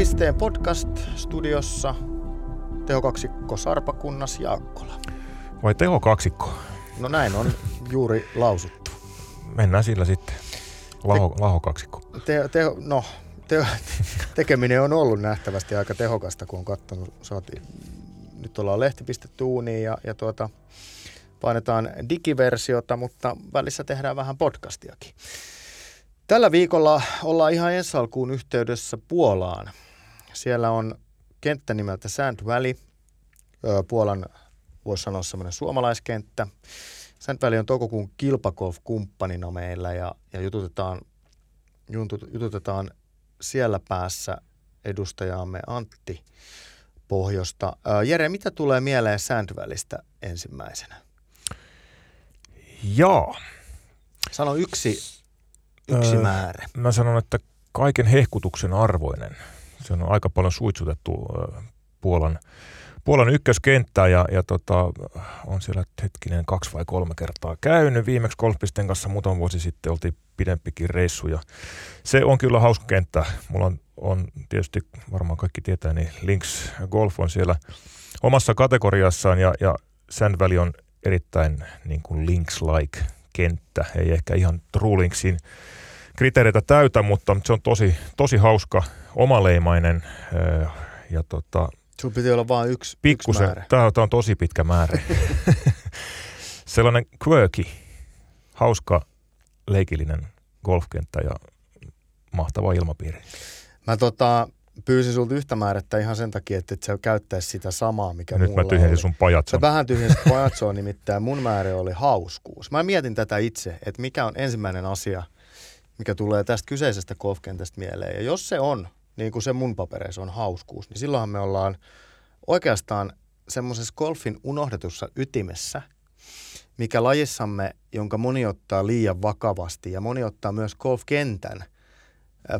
Golfpisteen podcast-studiossa tehokaksikko Sarpakunnas Jaakkola. Vai tehokaksikko? No näin on juuri lausuttu. Mennään sillä sitten. Laho, te, lahokaksikko. Te, te, no, te, tekeminen on ollut nähtävästi aika tehokasta, kun on katsonut. Saatiin, nyt ollaan lehti pistetty uuniin ja, ja tuota, painetaan digiversiota, mutta välissä tehdään vähän podcastiakin. Tällä viikolla ollaan ihan ensi alkuun yhteydessä Puolaan. Siellä on kenttä nimeltä Sand Valley, Puolan voisi sanoa semmoinen suomalaiskenttä. Sand Valley on toukokuun kilpagolf-kumppanina meillä ja, ja jututetaan, jututetaan siellä päässä edustajaamme Antti Pohjosta. Jere, mitä tulee mieleen Sandvälistä ensimmäisenä? Joo. Sano yksi Yksi öö, määrä. Mä sanon, että kaiken hehkutuksen arvoinen. Se on aika paljon suitsutettu Puolan, Puolan ykköskenttää ja, ja tota, on siellä hetkinen kaksi vai kolme kertaa käynyt. Viimeksi golfpisten kanssa muutama vuosi sitten oltiin pidempikin reissu ja se on kyllä hauska kenttä. Mulla on, on tietysti, varmaan kaikki tietää, niin Links Golf on siellä omassa kategoriassaan ja, ja Sand Valley on erittäin niin kuin Links-like kenttä. Ei ehkä ihan True Linksin kriteereitä täytä, mutta se on tosi, tosi hauska, omaleimainen ja tota, Sun piti olla vain yksi, pikkusen, yksi määrä. Tämä, tämä on tosi pitkä määrä. Sellainen quirky, hauska, leikillinen golfkenttä ja mahtava ilmapiiri. Mä tota, pyysin sulta yhtä määrättä ihan sen takia, että et sä käyttäisi sitä samaa, mikä Nyt mä tyhjensin sun pajatson. Sä vähän tyhjensit pajatsoa, nimittäin mun määrä oli hauskuus. Mä mietin tätä itse, että mikä on ensimmäinen asia, mikä tulee tästä kyseisestä golfkentästä mieleen. Ja jos se on, niin kuin se mun papereissa on hauskuus, niin silloinhan me ollaan oikeastaan semmoisessa golfin unohdetussa ytimessä, mikä lajissamme, jonka moni ottaa liian vakavasti ja moni ottaa myös golfkentän –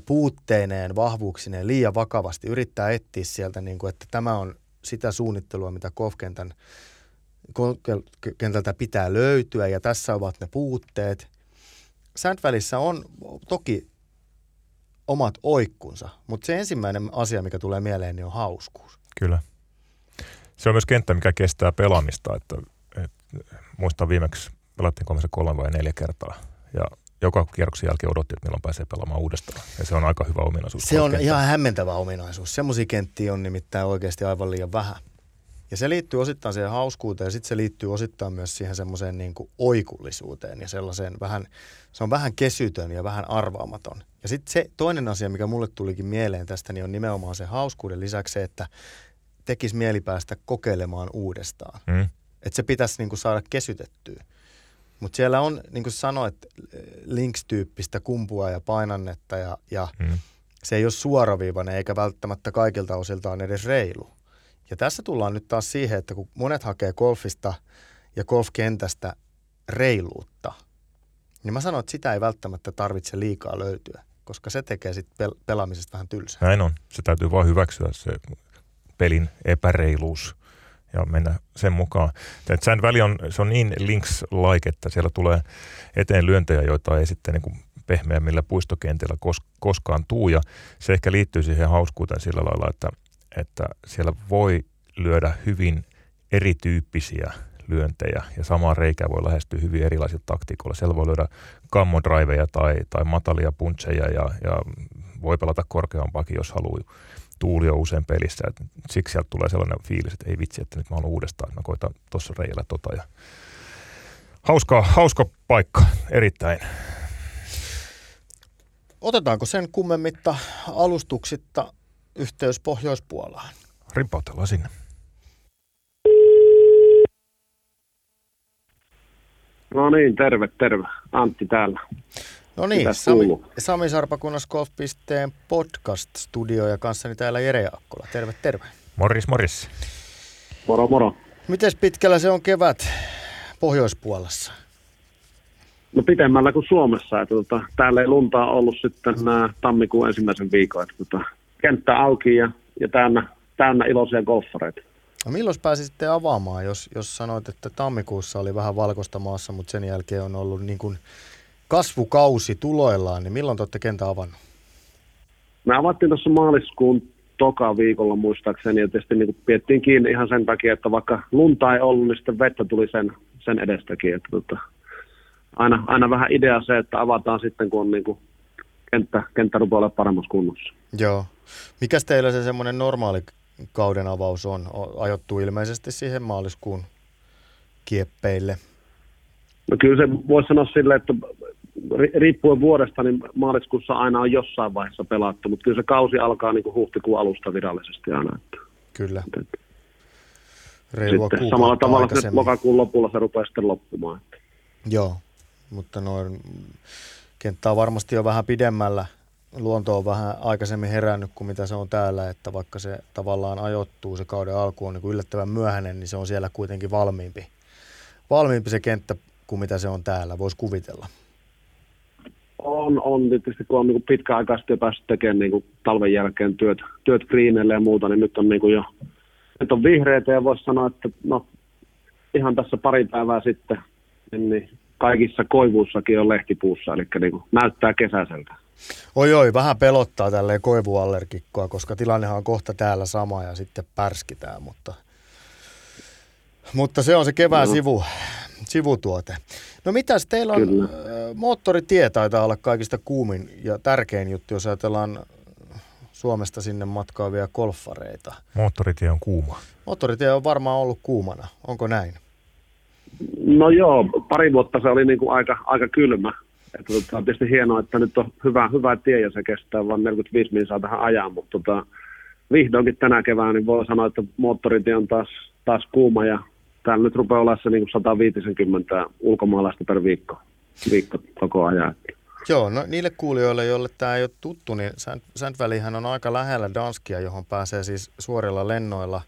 puutteineen, vahvuuksineen liian vakavasti yrittää etsiä sieltä, niin kuin, että tämä on sitä suunnittelua, mitä golfkentän kentältä pitää löytyä ja tässä ovat ne puutteet. Sandvälissä on toki omat oikkunsa, mutta se ensimmäinen asia, mikä tulee mieleen, niin on hauskuus. Kyllä. Se on myös kenttä, mikä kestää pelaamista. Että, että muistan viimeksi pelattiin kolme vai neljä kertaa. Ja joka kierroksen jälkeen odotti, että milloin pääsee pelaamaan uudestaan. Ja se on aika hyvä ominaisuus. Se on ihan hämmentävä ominaisuus. Semmoisia kenttiä on nimittäin oikeasti aivan liian vähän. Ja se liittyy osittain siihen hauskuuteen ja sitten se liittyy osittain myös siihen semmoiseen niin kuin oikullisuuteen ja sellaiseen vähän, se on vähän kesytön ja vähän arvaamaton. Ja sitten se toinen asia, mikä mulle tulikin mieleen tästä, niin on nimenomaan se hauskuuden lisäksi se, että tekisi mieli päästä kokeilemaan uudestaan. Mm. Että se pitäisi niin kuin saada kesytettyä. Mutta siellä on, niin kuin sanoit, links-tyyppistä kumpua ja painannetta ja, ja hmm. se ei ole suoraviivainen eikä välttämättä kaikilta osiltaan edes reilu. Ja tässä tullaan nyt taas siihen, että kun monet hakee golfista ja golfkentästä reiluutta, niin mä sanon, että sitä ei välttämättä tarvitse liikaa löytyä, koska se tekee sitten pel- pelaamisesta vähän tylsää. Näin on. Se täytyy vain hyväksyä se pelin epäreiluus ja mennä sen mukaan. Sand Valley on, se on niin links-like, että siellä tulee eteen lyöntejä, joita ei sitten niin pehmeämmillä puistokentillä kos, koskaan tuu. Ja se ehkä liittyy siihen hauskuuteen sillä lailla, että, että siellä voi lyödä hyvin erityyppisiä lyöntejä ja samaa reikää voi lähestyä hyvin erilaisilla taktiikoilla. Siellä voi lyödä kammodriveja tai, tai matalia puncheja ja, ja voi pelata korkeampaakin, jos haluaa tuuli on usein pelissä. Et siksi sieltä tulee sellainen fiilis, että ei vitsi, että nyt mä haluan uudestaan, mä koitan tuossa reijällä tota. Ja hauska, hauska paikka, erittäin. Otetaanko sen kummemmitta alustuksitta yhteys Pohjoispuolaan? Ripautellaan sinne. No niin, terve, terve. Antti täällä. No niin, Sami, Sami Sarpakunnas Golf.pisteen podcast-studio ja kanssani täällä Jere Jaakkola. Terve, terve. Morris, morris. Moro, moro. Miten pitkällä se on kevät Pohjoispuolassa? No pitemmällä kuin Suomessa. Että, tota, täällä ei lunta ollut sitten nää, tammikuun ensimmäisen viikon. Että, tota, kenttä auki ja, ja täynnä, täynnä iloisia golfareita. No milloin pääsisitte avaamaan, jos, jos sanoit, että tammikuussa oli vähän valkoista maassa, mutta sen jälkeen on ollut niin kuin kasvukausi tuloillaan, niin milloin te olette kentän avannut? Me avattiin tuossa maaliskuun toka viikolla muistaakseni, ja tietysti niin piettiin kiinni ihan sen takia, että vaikka lunta ei ollut, niin sitten vettä tuli sen, sen edestäkin, että tota, aina, aina vähän idea se, että avataan sitten, kun on niin kuin kenttä, kenttä rupeaa olemaan paremmassa kunnossa. Joo. Mikäs teillä se semmoinen normaali kauden avaus on? Ajottuu ilmeisesti siihen maaliskuun kieppeille. No kyllä se voisi sanoa silleen, että riippuen vuodesta, niin maaliskuussa aina on jossain vaiheessa pelattu, mutta kyllä se kausi alkaa niin kuin huhtikuun alusta virallisesti aina. Kyllä. Että, sitten samalla tavalla se lokakuun lopulla se rupeaa sitten loppumaan. Joo, mutta noin kenttä on varmasti jo vähän pidemmällä. Luonto on vähän aikaisemmin herännyt kuin mitä se on täällä, että vaikka se tavallaan ajoittuu, se kauden alku on niin kuin yllättävän myöhäinen, niin se on siellä kuitenkin valmiimpi, valmiimpi se kenttä kuin mitä se on täällä, voisi kuvitella. On, on. Tietysti kun on niin pitkäaikaisesti jo päässyt tekemään niin kuin talven jälkeen työt, työt greeneille ja muuta, niin nyt on niin kuin jo nyt on vihreitä ja voisi sanoa, että no, ihan tässä pari päivää sitten niin kaikissa koivuussakin on lehtipuussa, eli niin kuin näyttää kesäiseltä. Oi oi, vähän pelottaa tälleen koivuallergikkoa, koska tilannehan on kohta täällä sama ja sitten pärskitään, mutta, mutta se on se kevään no. sivu, sivutuote. No mitäs, teillä on, Kyllä. moottoritie taitaa olla kaikista kuumin ja tärkein juttu, jos ajatellaan Suomesta sinne matkaavia golfareita. Moottoritie on kuuma. Moottoritie on varmaan ollut kuumana, onko näin? No joo, pari vuotta se oli niin kuin aika, aika kylmä. Että tota, on tietysti hienoa, että nyt on hyvä, hyvä tie ja se kestää vain 45 minuuttia tähän ajaa, mutta tota, vihdoinkin tänä keväänä niin voi sanoa, että moottoritie on taas, taas kuuma ja täällä nyt rupeaa olla se niin kuin 150 ulkomaalaista per viikko, viikko koko ajan. Joo, no niille kuulijoille, joille tämä ei ole tuttu, niin Sandvälihän on aika lähellä Danskia, johon pääsee siis suorilla lennoilla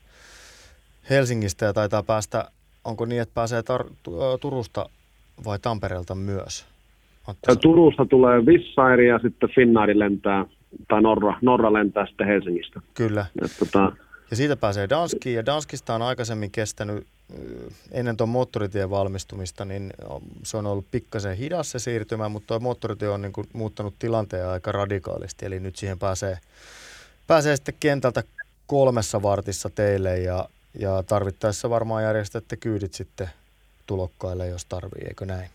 Helsingistä ja taitaa päästä, onko niin, että pääsee tar- Turusta vai Tampereelta myös? Otta Turusta tulee Vissairi ja sitten Finnairi lentää, tai Norra, Norra lentää sitten Helsingistä. Kyllä. Et, tota... Ja siitä pääsee Danskiin, ja Danskista on aikaisemmin kestänyt ennen tuon moottoritien valmistumista, niin se on ollut pikkasen hidas se siirtymä, mutta tuo moottoritie on niin kuin muuttanut tilanteen aika radikaalisti, eli nyt siihen pääsee, pääsee sitten kentältä kolmessa vartissa teille ja, ja tarvittaessa varmaan järjestätte kyydit sitten tulokkaille, jos tarvii, eikö näin?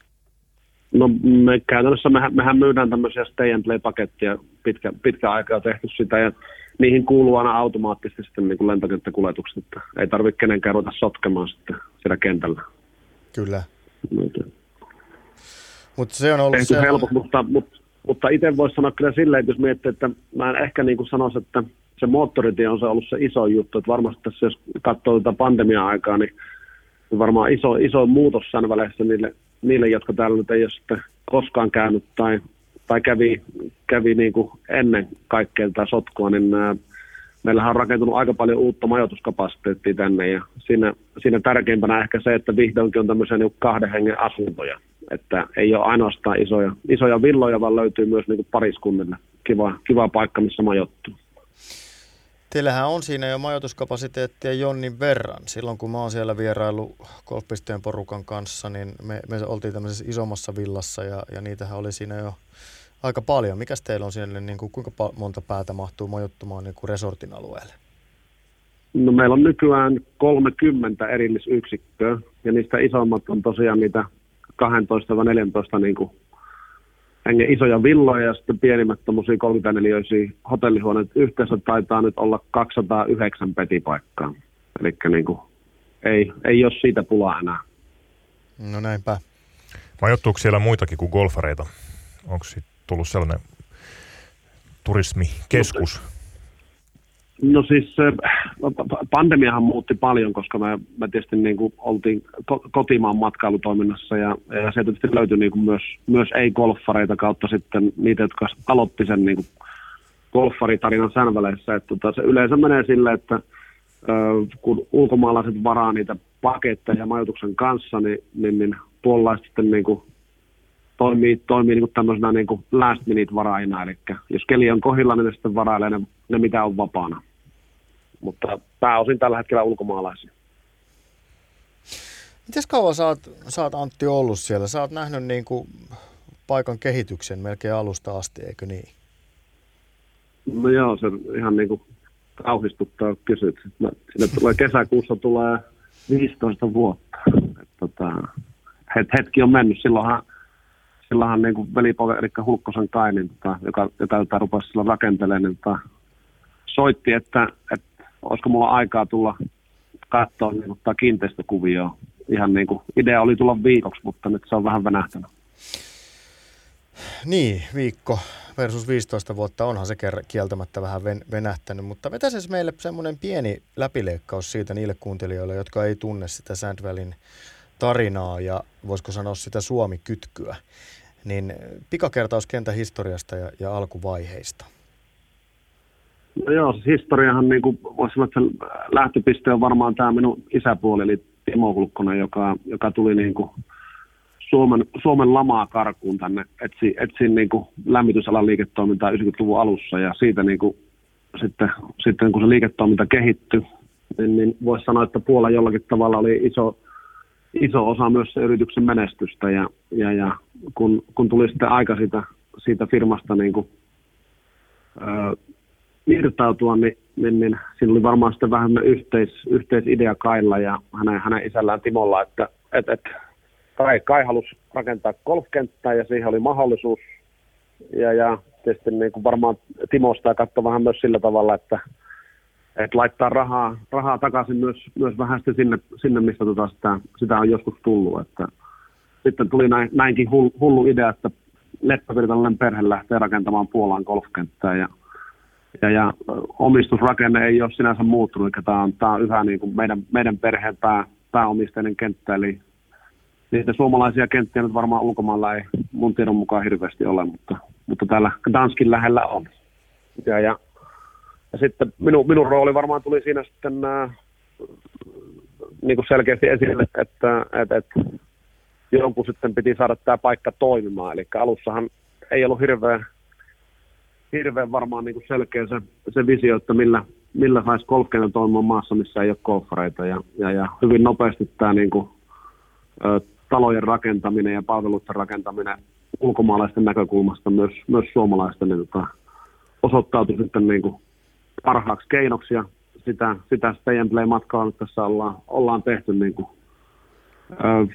No me käytännössä mehän, mehän myydään tämmöisiä stay and play-pakettia, pitkä, pitkä aikaa tehty sitä ja niihin kuuluu aina automaattisesti sitten niin kuin lentokenttäkuljetukset, että ei tarvitse kenenkään ruveta sotkemaan sitten siellä kentällä. Kyllä. Mutta se on ollut se... helpot, mutta, mutta, mutta itse voisi sanoa kyllä silleen, että jos miettii, että mä en ehkä niin kuin sanoisi, että se moottoritie on se ollut se iso juttu, että varmasti tässä jos katsoo tätä pandemia-aikaa, niin varmaan iso, iso muutos sen väleissä niille, niille, jotka täällä nyt ei ole sitten koskaan käynyt tai tai kävi, kävi niin kuin ennen kaikkea tätä sotkua, niin nämä, meillähän on rakentunut aika paljon uutta majoituskapasiteettia tänne ja siinä, siinä tärkeimpänä ehkä se, että vihdoinkin on tämmöisiä niin kahden hengen asuntoja. Että ei ole ainoastaan isoja, isoja villoja, vaan löytyy myös niin kuin pariskunnille kiva, kiva paikka, missä majoittuu. Teillähän on siinä jo majoituskapasiteettia jonnin verran. Silloin kun mä oon siellä vierailu golfpisteen porukan kanssa, niin me, me oltiin tämmöisessä isommassa villassa ja, ja niitähän oli siinä jo aika paljon. Mikäs teillä on siellä, niin kuin, kuinka monta päätä mahtuu majoittumaan niin kuin resortin alueelle? No meillä on nykyään 30 erillisyksikköä ja niistä isommat on tosiaan niitä 12-14 niin kuin hengen isoja villoja ja sitten pienimmät tuommoisia 34 hotellihuoneet. Yhteensä taitaa nyt olla 209 petipaikkaa. Eli niin kuin, ei, ei ole siitä pulaa enää. No näinpä. Majoittuuko siellä muitakin kuin golfareita? Onko tullut sellainen turismikeskus? No siis pandemiahan muutti paljon, koska me, me tietysti niin kuin oltiin kotimaan matkailutoiminnassa ja, ja sieltä tietysti löytyi niin kuin myös, myös ei-golfareita kautta sitten niitä, jotka aloitti sen niin kuin golfaritarinan sänväleissä. Että tota, se yleensä menee sille, että ö, kun ulkomaalaiset varaa niitä paketteja majoituksen kanssa, niin, niin, niin puolelaiset sitten niin kuin toimii, toimii niin kuin tämmöisenä niin kuin last minute varaina, eli jos keli on kohilla, niin ne sitten varailee ne, ne mitä on vapaana. Mutta pääosin tällä hetkellä ulkomaalaisia. Miten kauan sä oot, sä oot Antti ollut siellä? Sä oot nähnyt niin kuin paikan kehityksen melkein alusta asti, eikö niin? No joo, se ihan niin kuin kauhistuttaa kysyt. Sinne tulee kesäkuussa tulee 15 vuotta. Et, tota, het, hetki on mennyt. Silloinhan, silloinhan niin velipoika Erikka Hulkkosen kai, niin, tota, joka, joka tätä rupesi silloin rakentelemaan, niin tota, soitti, että, että olisiko mulla aikaa tulla katsoa niin, tota, kiinteistökuvioa. Ihan niin kuin idea oli tulla viikoksi, mutta nyt se on vähän venähtänyt. Niin, viikko versus 15 vuotta onhan se kieltämättä vähän venähtänyt, mutta vetäisi meille semmoinen pieni läpileikkaus siitä niille kuuntelijoille, jotka ei tunne sitä Sandvallin tarinaa ja voisiko sanoa sitä Suomi-kytkyä. Niin pikakertaus kentän historiasta ja, ja alkuvaiheista. No joo, siis historiahan niin kuin voisi sanoa, että lähtöpiste on varmaan tämä minun isäpuoli, eli Timo Hulkkonen, joka, joka tuli niin kuin Suomen, Suomen lamaa karkuun tänne, etsi, etsi niin kuin lämmitysalan liiketoimintaa 90-luvun alussa ja siitä niin kuin, sitten, sitten kun se liiketoiminta kehittyi, niin, niin voisi sanoa, että Puola jollakin tavalla oli iso, iso osa myös se yrityksen menestystä ja, ja, ja kun, kun tuli sitten aika siitä, siitä firmasta niin kuin, ö, irtautua, niin, niin, niin siinä oli varmaan sitten vähän yhteis, yhteisidea Kailla ja hänen, hänen isällään Timolla, että et, et, Kai, Kai halusi rakentaa golfkenttää ja siihen oli mahdollisuus. Ja, ja tietysti niin kuin varmaan Timo sitä katsoi vähän myös sillä tavalla, että, että laittaa rahaa, rahaa takaisin myös, myös vähän sinne, sinne mistä tota sitä, sitä, on joskus tullut. Että sitten tuli näin, näinkin hullu, hullu idea, että Leppävirtalainen perhe lähtee rakentamaan Puolaan golfkenttää ja, ja, ja omistusrakenne ei ole sinänsä muuttunut, eli tämä on, tämä on yhä niin kuin meidän, meidän perheen pää, pääomisteinen kenttä, eli niitä suomalaisia kenttiä nyt varmaan ulkomailla ei mun tiedon mukaan hirveästi ole, mutta, mutta täällä Danskin lähellä on. Ja, ja, ja sitten minun, minun rooli varmaan tuli siinä sitten äh, niin kuin selkeästi esille, että, että, että jonkun sitten piti saada tämä paikka toimimaan. Eli alussahan ei ollut hirveän, hirveän varmaan niin kuin selkeä se, se visio, että millä, millä saisi golfkentän toimimaan maassa, missä ei ole golfareita. Ja, ja, ja hyvin nopeasti tämä niin kuin, talojen rakentaminen ja palveluiden rakentaminen ulkomaalaisten näkökulmasta myös, myös suomalaisten niin tota, osoittautui sitten niin kuin parhaaksi keinoksi ja sitä, sitä stay and play matkaa nyt tässä ollaan, ollaan tehty niin kuin, ö,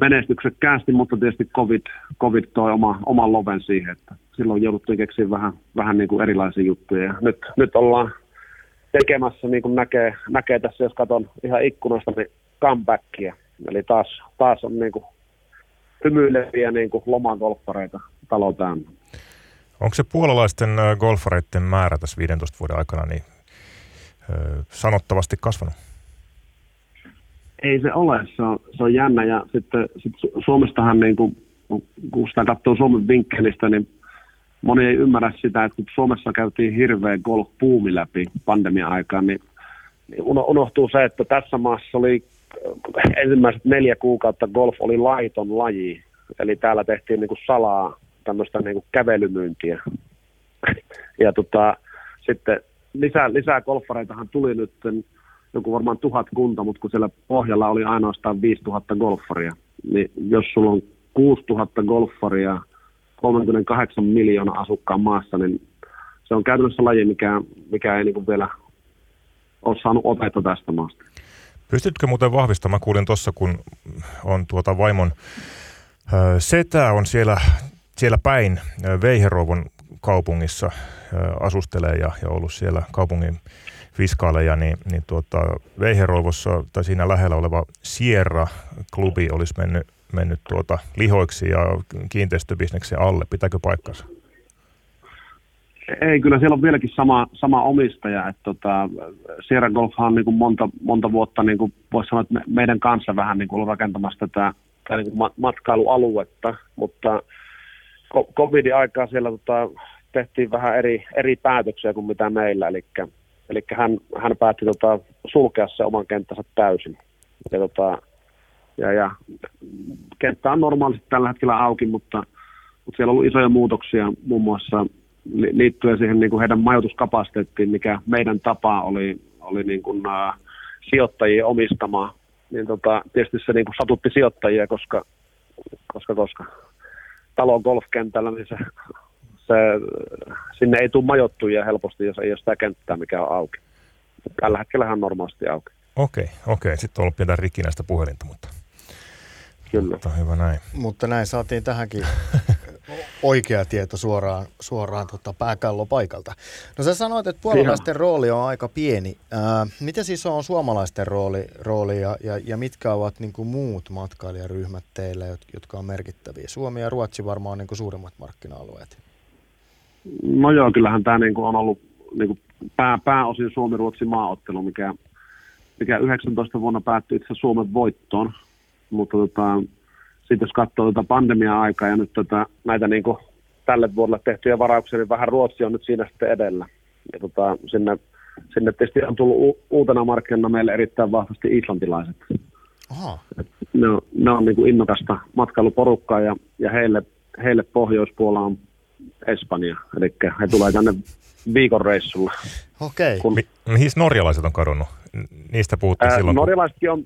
menestyksekkäästi, mutta tietysti COVID, COVID toi oma, oman loven siihen, että silloin jouduttiin keksiä vähän, vähän niin kuin erilaisia juttuja. Ja nyt, nyt ollaan tekemässä, niin kuin näkee, näkee tässä, jos katson ihan ikkunasta, niin comebackia. Eli taas, taas on niin kuin hymyileviä niin kuin lomagolfareita talo täynnä. Onko se puolalaisten golfareiden määrä tässä 15 vuoden aikana niin, sanottavasti kasvanut? Ei se ole, se on, se on jännä ja sitten sit Suomestahan niin kuin, kun sitä katsoo Suomen vinkkelistä, niin moni ei ymmärrä sitä, että kun Suomessa käytiin hirveä golf-puumi läpi pandemia-aikaan, niin, niin unohtuu se, että tässä maassa oli ensimmäiset neljä kuukautta golf oli laiton laji. Eli täällä tehtiin niin kuin salaa tämmöistä niin kuin kävelymyyntiä. ja tota, sitten lisää, lisää golfareitahan tuli nyt joku varmaan tuhat kunta, mutta kun siellä pohjalla oli ainoastaan 5000 golfaria, niin jos sulla on 6000 golfaria 38 miljoonaa asukkaan maassa, niin se on käytännössä laji, mikä, mikä ei niin vielä ole saanut opetta tästä maasta. Pystytkö muuten vahvistamaan, kuulin tuossa, kun on tuota vaimon setä on siellä, siellä päin Veiherovon kaupungissa asustelee ja, ja ollut siellä kaupungin fiskaaleja, niin, niin tuota, Veiherovossa tai siinä lähellä oleva Sierra-klubi olisi mennyt, mennyt tuota lihoiksi ja kiinteistöbisneksen alle. Pitääkö paikkansa? Ei, kyllä siellä on vieläkin sama, sama omistaja. Että tota, Sierra Golf on niin kuin monta, monta vuotta, niin kuin voisi sanoa, että meidän kanssa vähän niin kuin ollut rakentamassa tätä, tätä niin kuin matkailualuetta, mutta covidin aikaa siellä tota, tehtiin vähän eri, eri päätöksiä kuin mitä meillä, eli, eli hän, hän päätti tota, sulkea se oman kenttänsä täysin. Ja, tota, ja, ja kenttä on normaalisti tällä hetkellä auki, mutta, mutta siellä on ollut isoja muutoksia, muun muassa liittyen siihen niin kuin heidän majoituskapasiteettiin, mikä meidän tapa oli, oli niin kuin, uh, sijoittajien omistamaa, niin tota, tietysti se niin kuin satutti sijoittajia, koska, koska, koska talon golfkentällä niin se, se, sinne ei tule majoittuja helposti, jos ei ole sitä kenttää, mikä on auki. Tällä hetkellä on normaalisti auki. Okei, okei. Sitten on ollut pientä rikkinäistä puhelinta, mutta, Kyllä. mutta hyvä näin. Mutta näin saatiin tähänkin oikea tieto suoraan, suoraan tota pääkallopaikalta. No sä sanoit, että puolalaisten rooli on aika pieni. Ää, miten siis on suomalaisten rooli, rooli ja, ja, ja mitkä ovat niin kuin muut matkailijaryhmät teillä, jot- jotka on merkittäviä? Suomi ja Ruotsi varmaan on niin kuin suurimmat markkina-alueet. No joo, kyllähän tämä niinku on ollut niinku pää, pääosin Suomi-Ruotsi maaottelu, mikä, mikä 19 vuonna päättyi itse Suomen voittoon. Mutta tota, sitten jos katsoo tätä pandemia-aikaa ja nyt tätä, näitä niinku tälle vuodelle tehtyjä varauksia, niin vähän Ruotsi on nyt siinä sitten edellä. Ja tota, sinne, sinne tietysti on tullut u- uutena markkinana meille erittäin vahvasti islantilaiset. Aha, Ne on, ne on niin kuin innokasta matkailuporukkaa ja, ja heille, heille Pohjoispuola on Espanja. Eli he tulee tänne viikon reissulla. okei. Kun, Mi- mihin norjalaiset on kadonnut? Niistä puhuttiin ää, silloin. kun- norjalaisetkin on,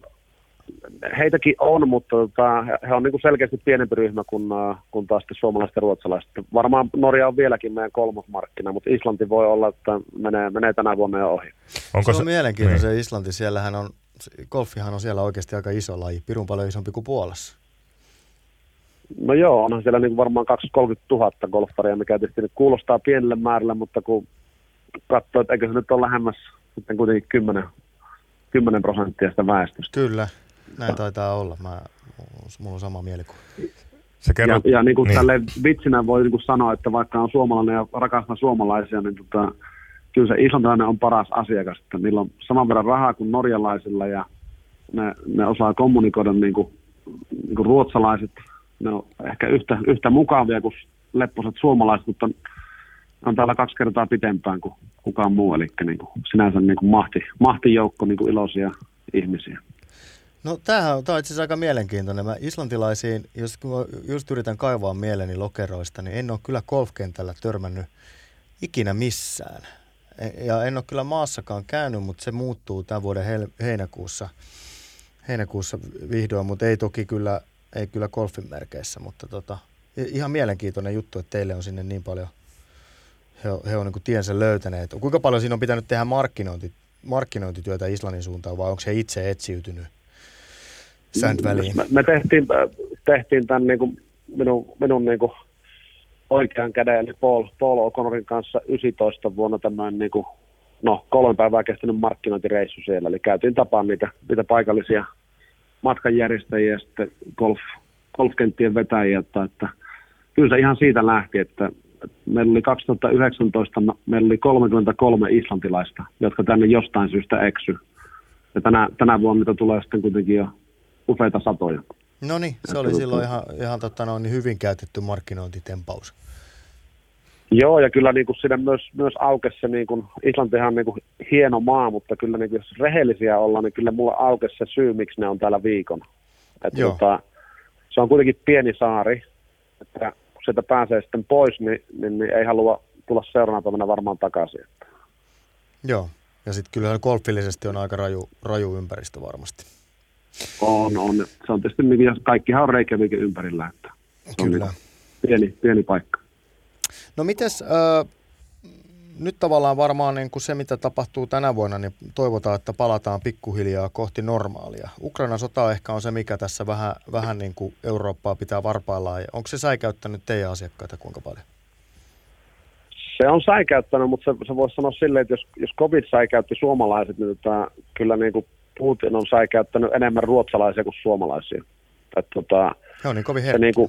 heitäkin on, mutta tota, he- on niin kuin selkeästi pienempi ryhmä kuin, ää, kuin taas suomalaiset ja ruotsalaiset. Varmaan Norja on vieläkin meidän kolmosmarkkina, mutta Islanti voi olla, että menee, menee tänä vuonna jo ohi. se on mielenkiintoinen se Islanti. Siellähän on, golfihan on siellä oikeasti aika iso laji, pirun paljon isompi kuin Puolassa. No joo, onhan siellä niin kuin varmaan 230 000 golfaria, mikä tietysti nyt kuulostaa pienelle määrälle, mutta kun katsoo, että eikö se nyt ole lähemmäs sitten kuitenkin 10, 10 prosenttia sitä väestöstä. Kyllä, näin taitaa olla. Mä, mulla on sama mielikuva. Se Ja, kerrot, ja niin kuin niin. tälle vitsinä voi niin kuin sanoa, että vaikka on suomalainen ja rakastaa suomalaisia, niin tota, kyllä se islantilainen on paras asiakas. Että niillä on saman verran rahaa kuin norjalaisilla ja ne, ne osaa kommunikoida niin kuin, niin kuin ruotsalaiset. Ne on ehkä yhtä, yhtä mukavia kuin lepposet suomalaiset, mutta on täällä kaksi kertaa pitempään kuin kukaan muu. Eli niin kuin sinänsä niin kuin mahti, mahtijoukko niin kuin iloisia ihmisiä. No tämähän on, tää on itse asiassa aika mielenkiintoinen. Mä islantilaisiin, jos kun just yritän kaivaa mieleni lokeroista, niin en ole kyllä golfkentällä törmännyt ikinä missään. E- Ja en ole kyllä maassakaan käynyt, mutta se muuttuu tämän vuoden hel- heinäkuussa, heinäkuussa vihdoin, mutta ei toki kyllä, ei kyllä golfin merkeissä, mutta tota, ihan mielenkiintoinen juttu, että teille on sinne niin paljon, he on, he on niin tiensä löytäneet. Kuinka paljon siinä on pitänyt tehdä markkinointi, markkinointityötä Islannin suuntaan vai onko he itse etsiytynyt Sandväliin? Me, me tehtiin, äh, tehtiin tämän niin kuin minun, minun niin kuin oikean käden, eli Paul, Paul O'Connorin kanssa 19 vuonna tämmöinen niin kuin, no, kolme päivää kestänyt markkinointireissu siellä. Eli käytiin tapaan niitä, niitä paikallisia matkanjärjestäjiä ja sitten golf, golfkenttien vetäjiä, että, että kyllä se ihan siitä lähti, että meillä oli 2019, meillä oli 33 islantilaista, jotka tänne jostain syystä eksy. Ja tänä, tänä vuonna tulee sitten kuitenkin jo useita satoja. No niin, se oli silloin ihan, ihan totta, no, niin hyvin käytetty markkinointitempaus. Joo, ja kyllä niin kuin siinä myös, myös aukesi se, niin kuin, Islantihan on niin kuin hieno maa, mutta kyllä niin kuin, jos rehellisiä ollaan, niin kyllä mulla aukesi se syy, miksi ne on täällä viikon. Että Joo. tota, se on kuitenkin pieni saari, että kun sieltä pääsee sitten pois, niin, niin, niin ei halua tulla seuraavana päivänä varmaan takaisin. Joo, ja sitten kyllä golfillisesti on aika raju, raju ympäristö varmasti. On, on. Se on tietysti, kaikkihan on Reykjavikin ympärillä, että se on Kyllä. niin pieni, pieni paikka. No mites, äh, nyt tavallaan varmaan niin kuin se, mitä tapahtuu tänä vuonna, niin toivotaan, että palataan pikkuhiljaa kohti normaalia. Ukrainan sota ehkä on se, mikä tässä vähän, vähän niin kuin Eurooppaa pitää varpaillaan. Onko se säikäyttänyt teidän asiakkaita kuinka paljon? Se on säikäyttänyt, mutta se, se voisi sanoa silleen, että jos, jos COVID säikäytti suomalaiset, niin tota, kyllä niin kuin Putin on säikäyttänyt enemmän ruotsalaisia kuin suomalaisia. Että tota, He on niin kovin se, herkkiä. niin, kuin,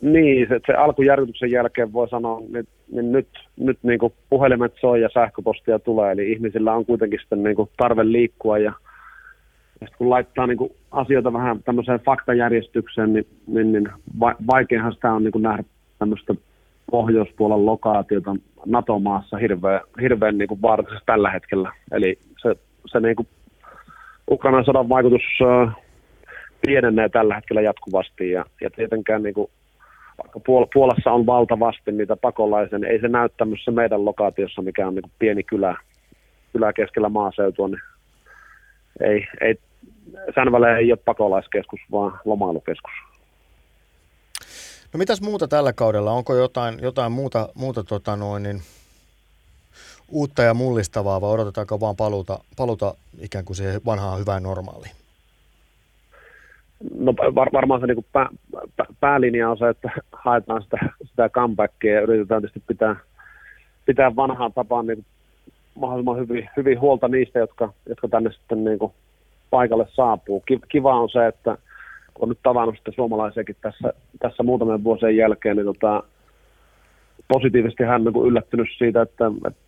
niin, se, se alkujärkytyksen jälkeen voi sanoa, niin, niin nyt, nyt niin kuin puhelimet soi ja sähköpostia tulee, eli ihmisillä on kuitenkin sitten niin kuin tarve liikkua ja, ja sitten kun laittaa niin kuin asioita vähän tämmöiseen faktajärjestykseen, niin, niin, niin va, vaikeahan sitä on niin kuin nähdä tämmöistä pohjoispuolen lokaatiota NATO-maassa hirveän, hirveän niin kuin vaarallisessa tällä hetkellä. Eli se, se niin kuin Ukrainan sodan vaikutus pienenee tällä hetkellä jatkuvasti ja, ja tietenkään niin kuin, vaikka Puol- Puolassa on valtavasti niitä pakolaisia, niin ei se näy tämmöisessä meidän lokaatiossa, mikä on niin kuin pieni kylä, kylä keskellä maaseutua, niin ei, ei, Sänvälä ei ole pakolaiskeskus, vaan lomailukeskus. No mitäs muuta tällä kaudella? Onko jotain, jotain muuta, muuta tota noin, niin uutta ja mullistavaa vai odotetaanko vaan paluta, paluta ikään kuin siihen vanhaan hyvään normaaliin? No var, varmaan se niin pää, pää, päälinja on se, että haetaan sitä, sitä comebackia ja yritetään tietysti pitää, pitää vanhaan tapaan niin mahdollisimman hyvin, hyvin huolta niistä, jotka, jotka tänne sitten niin kuin paikalle saapuu. Kiva on se, että kun on nyt tavannut sitten suomalaisiakin tässä, tässä muutamien vuosien jälkeen, niin tota, positiivisesti hän on niin yllättynyt siitä, että, että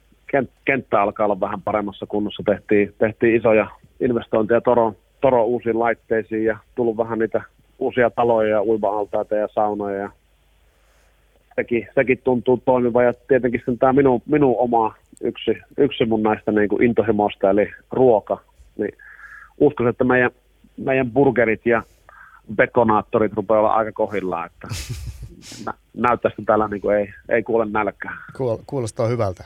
kenttä alkaa olla vähän paremmassa kunnossa. Tehtiin, tehtiin isoja investointeja Toron, Toro uusiin laitteisiin ja tullut vähän niitä uusia taloja ja uima-altaita ja saunoja ja sekin, sekin tuntuu toimiva ja tietenkin sitten tämä minun, minun oma yksi, yksi mun näistä niin kuin intohimoista eli ruoka, niin uskon, että meidän, meidän burgerit ja bekonaattorit rupeaa olla aika kohillaan, että näyttäisi, että täällä niin kuin ei, ei kuule nälkää. Kuulostaa hyvältä.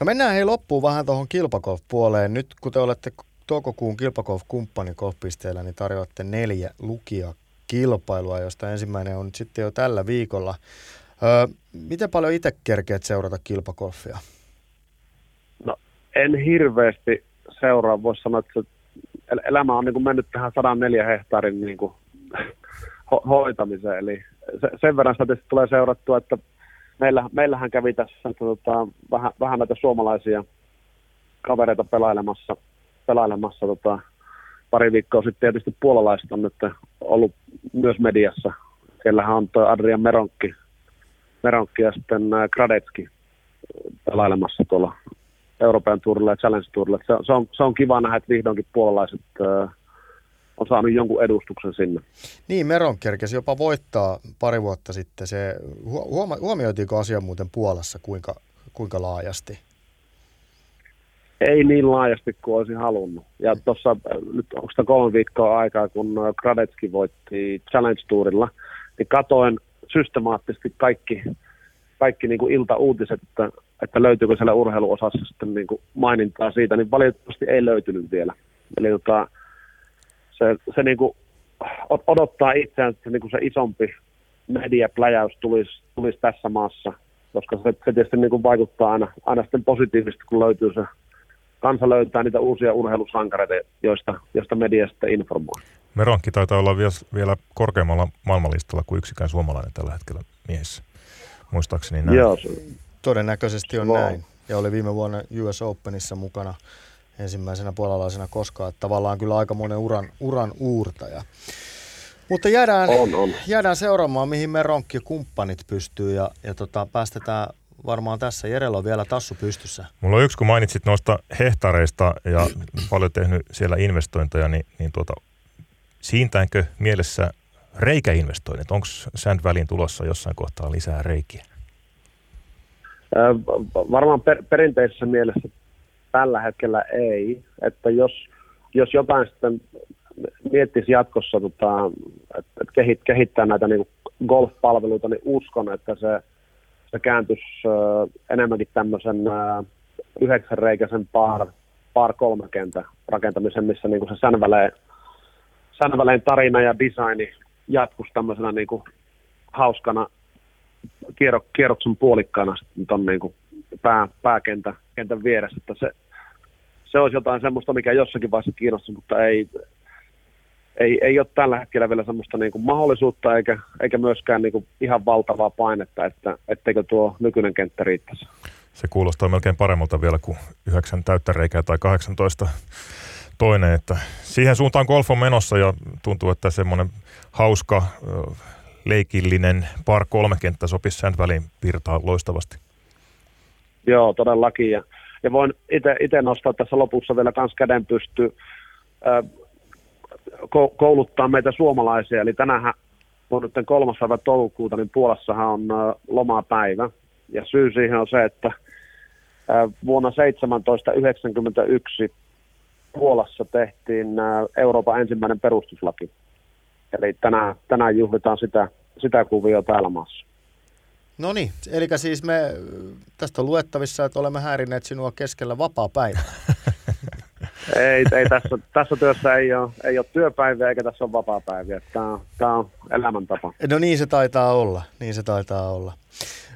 No mennään hei loppuun vähän tuohon kilpakov-puoleen. Nyt kun te olette toukokuun kilpakov-kumppani kohpisteellä, niin tarjoatte neljä lukia kilpailua, josta ensimmäinen on nyt sitten jo tällä viikolla. Öö, miten paljon itse kerkeet seurata kilpakoffia? No en hirveästi seuraa. Voisi sanoa, että elämä on niin kuin mennyt tähän 104 hehtaarin niin kuin ho- hoitamiseen. Eli se, sen verran sitä tulee seurattua, että meillä, meillähän kävi tässä että, tota, vähän, vähän näitä suomalaisia kavereita pelailemassa, pelailemassa tota, pari viikkoa sitten tietysti puolalaiset on nyt ollut myös mediassa. Siellähän on tuo Adrian Meronkki, Meronkki ja sitten Gradetski pelailemassa tuolla Euroopan tuurilla ja Challenge tuurilla. Se, se, on, se on kiva nähdä, että vihdoinkin puolalaiset äh, on saanut jonkun edustuksen sinne. Niin, Meron kerkesi jopa voittaa pari vuotta sitten. Se, huoma, huomioitiinko asia muuten Puolassa kuinka, kuinka laajasti? Ei niin laajasti kuin olisi halunnut. Ja tuossa nyt onko sitä kolme viikkoa aikaa, kun Gradetski voitti Challenge Tourilla, niin katoin systemaattisesti kaikki, kaikki niin kuin ilta-uutiset, että, että löytyykö siellä urheiluosassa sitten niin kuin mainintaa siitä, niin valitettavasti ei löytynyt vielä. Eli tota, se, se niin kuin odottaa itseään, että se, niin kuin se isompi mediapläjäys tulisi, tulisi tässä maassa, koska se, se tietysti niin kuin vaikuttaa aina, aina sitten positiivisesti, kun löytyy se kansa löytää niitä uusia urheilusankareita, joista, joista media sitten informoi. Meronkki taitaa olla vielä, vielä korkeammalla maailmanlistalla kuin yksikään suomalainen tällä hetkellä miehessä. Muistaakseni näin. Joo, se, Todennäköisesti on näin. Ja oli viime vuonna US Openissa mukana ensimmäisenä puolalaisena koskaan. Että tavallaan kyllä aikamoinen uran, uran uurtaja. Mutta jäädään, on, on. jäädään seuraamaan, mihin me ronkki kumppanit pystyy ja, ja tota, päästetään varmaan tässä. Jerellä on vielä tassu pystyssä. Mulla on yksi, kun mainitsit noista hehtaareista ja paljon tehnyt siellä investointeja, niin, niin tuota, siintäänkö mielessä reikäinvestoinnit? Onko Sand Valleyin tulossa jossain kohtaa lisää reikiä? Äh, varmaan per, perinteisessä mielessä tällä hetkellä ei. Että jos, jos jotain sitten miettisi jatkossa, tota, että kehit, kehittää näitä niin golf-palveluita, niin uskon, että se, se kääntyisi äh, enemmänkin tämmöisen äh, yhdeksänreikäisen par, par kolme kentä rakentamisen, missä niin se Sänväleen, Sänväleen tarina ja designi jatkuisi tämmöisenä niin kuin hauskana kierro, kierroksen puolikkaana tuon niin kuin pää, pääkentän kentän vieressä. Että se, se olisi jotain semmoista, mikä jossakin vaiheessa kiinnostaa, mutta ei, ei, ei ole tällä hetkellä vielä semmoista niin kuin mahdollisuutta eikä, eikä myöskään niin kuin ihan valtavaa painetta, että etteikö tuo nykyinen kenttä riittäisi. Se kuulostaa melkein paremmalta vielä kuin yhdeksän täyttä reikää tai 18 toinen, että siihen suuntaan golf on menossa ja tuntuu, että semmoinen hauska, leikillinen par kolme kenttä sopisi sen väliin virtaa loistavasti. Joo, todellakin. Ja, ja voin itse nostaa tässä lopussa vielä kans käden pysty kouluttaa meitä suomalaisia. Eli tänähän on nyt kolmas päivä toukokuuta, niin Puolassahan on lomapäivä. Ja syy siihen on se, että vuonna 1791 Puolassa tehtiin Euroopan ensimmäinen perustuslaki. Eli tänään, tänään juhlitaan sitä, sitä kuvia täällä maassa. No niin, eli siis me tästä on luettavissa, että olemme häirineet sinua keskellä vapaa päivää. ei, ei tässä, tässä työssä ei ole, ei ole työpäiviä eikä tässä ole vapaa-päiviä. Tämä on, tämä on elämäntapa. No niin se taitaa olla, niin se taitaa olla.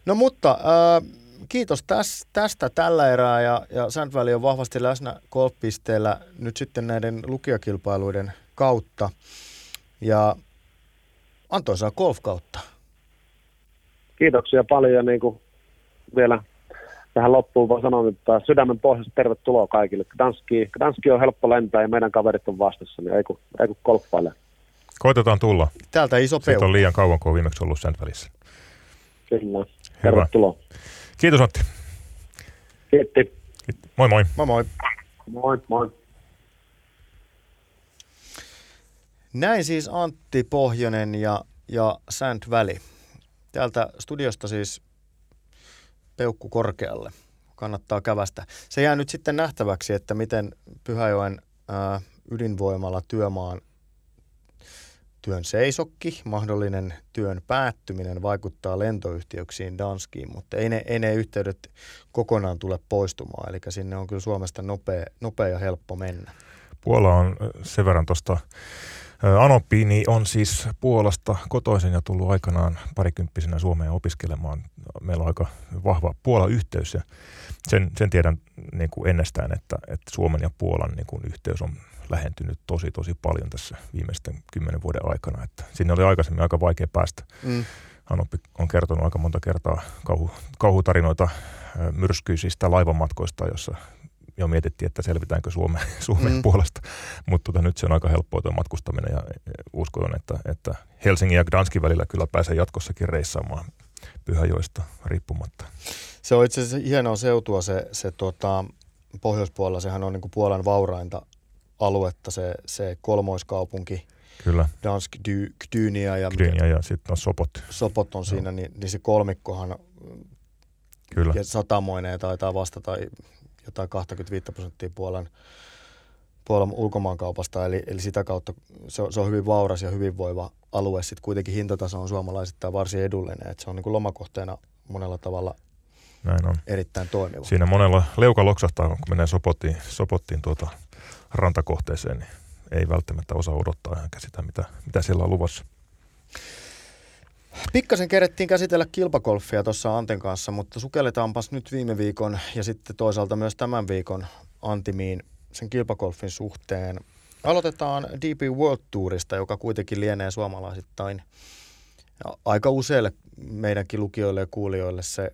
No mutta äh, kiitos täs, tästä tällä erää ja, ja Sandvalley on vahvasti läsnä golfpisteellä nyt sitten näiden lukijakilpailuiden kautta. Ja antoisaa golf kautta. Kiitoksia paljon ja niin kuin vielä tähän loppuun voi sanoa, että sydämen pohjasta tervetuloa kaikille. Gdanski, Gdanski on helppo lentää ja meidän kaverit on vastassa, niin ei kun, ei kun golfpaile. Koitetaan tulla. Täältä iso Siitä peukku. on liian kauan, kun on viimeksi ollut sen välissä. Kyllä. Tervetuloa. Kiitos Antti. Kiitti. Moi moi. Moi moi. Moi, moi. Näin siis Antti Pohjonen ja, ja Sand Valley. Täältä studiosta siis peukku korkealle. Kannattaa kävästä. Se jää nyt sitten nähtäväksi, että miten Pyhäjoen ää, ydinvoimalla työmaan työn seisokki, mahdollinen työn päättyminen vaikuttaa lentoyhtiöksiin Danskiin, mutta ei ne, ei ne yhteydet kokonaan tule poistumaan. Eli sinne on kyllä Suomesta nopea, nopea ja helppo mennä. Puola on sen verran tuosta Anopiini on siis Puolasta kotoisin ja tullut aikanaan parikymppisenä Suomeen opiskelemaan. Meillä on aika vahva Puola-yhteys ja sen, sen tiedän niin kuin ennestään, että, että Suomen ja Puolan niin kuin yhteys on lähentynyt tosi tosi paljon tässä viimeisten kymmenen vuoden aikana. Että sinne oli aikaisemmin aika vaikea päästä. Mm. Anoppi on kertonut aika monta kertaa kauhu, kauhutarinoita myrskyisistä laivamatkoista, jossa jo mietittiin, että selvitäänkö Suomen, Suomen Mm. puolesta. Mutta tota, nyt se on aika helppoa tuo matkustaminen ja uskon, että, että Helsingin ja Gdanskin välillä kyllä pääsee jatkossakin reissaamaan Pyhäjoista riippumatta. Se on itse asiassa hienoa seutua se, se tota, pohjoispuolella, sehän on niin Puolan vaurainta aluetta, se, se kolmoiskaupunki, Kyllä, Dansk, Dy, Gdynia ja Gdynia ja sitten on Sopot. Sopot on siinä, niin, niin se kolmikkohan Kyllä, ja satamoineen taitaa vastata jotain 25 prosenttia Puolan, Puolan ulkomaankaupasta, eli, eli sitä kautta se on, se on hyvin vauras ja hyvinvoiva alue. Sitten kuitenkin hintataso on suomalaisittain varsin edullinen, että se on niin kuin lomakohteena monella tavalla näin on. erittäin toimiva. Siinä monella leuka loksahtaa, kun menee Sopottiin, Sopottiin tuota rantakohteeseen, niin ei välttämättä osaa odottaa ehkä sitä, mitä, mitä siellä on luvassa. Pikkasen kerettiin käsitellä kilpakolfia tuossa Anten kanssa, mutta sukelletaanpas nyt viime viikon ja sitten toisaalta myös tämän viikon Antimiin sen kilpakolfin suhteen. Aloitetaan DP World Tourista, joka kuitenkin lienee suomalaisittain aika useille meidänkin lukijoille ja kuulijoille se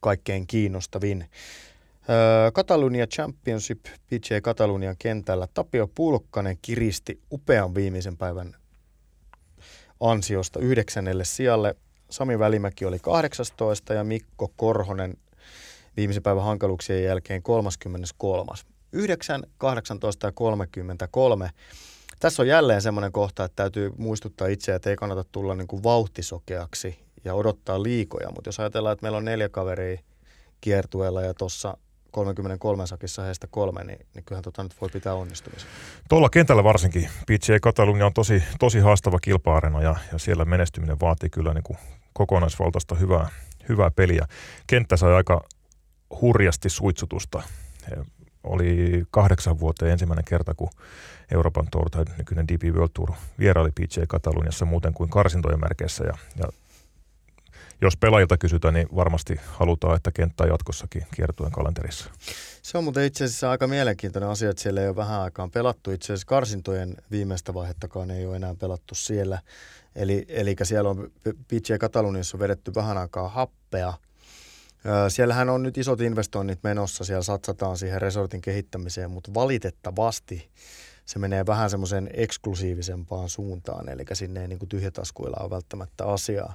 kaikkein kiinnostavin. Catalunya Championship PGA Catalunian kentällä Tapio Pulkkanen kiristi upean viimeisen päivän ansiosta yhdeksännelle sijalle. Sami Välimäki oli 18 ja Mikko Korhonen viimeisen päivän hankaluuksien jälkeen 33. 9, 18 ja 33. Tässä on jälleen semmoinen kohta, että täytyy muistuttaa itseä, että ei kannata tulla niin kuin vauhtisokeaksi ja odottaa liikoja. Mutta jos ajatellaan, että meillä on neljä kaveria kiertueella ja tuossa 33 sakissa heistä kolme, niin, niin kyllähän tota nyt voi pitää onnistumisen. Tuolla kentällä varsinkin PGA Catalunya on tosi, tosi haastava kilpa ja, ja siellä menestyminen vaatii kyllä niin kuin kokonaisvaltaista hyvää, hyvää peliä. Kenttä sai aika hurjasti suitsutusta. He oli kahdeksan vuoteen ensimmäinen kerta, kun Euroopan Tour tai nykyinen DP World Tour vieraili PGA Cataluniassa muuten kuin karsintojen merkeissä. Ja, ja jos pelaajilta kysytään, niin varmasti halutaan, että kenttä jatkossakin kiertuen kalenterissa. Se on muuten itse asiassa aika mielenkiintoinen asia, että siellä ei ole vähän aikaan pelattu. Itse asiassa karsintojen viimeistä vaihettakaan ei ole enää pelattu siellä. Eli, eli siellä on PGA Kataluniassa vedetty vähän aikaa happea. Siellähän on nyt isot investoinnit menossa, siellä satsataan siihen resortin kehittämiseen, mutta valitettavasti se menee vähän semmoisen eksklusiivisempaan suuntaan, eli sinne ei niin kuin tyhjätaskuilla ole välttämättä asiaa.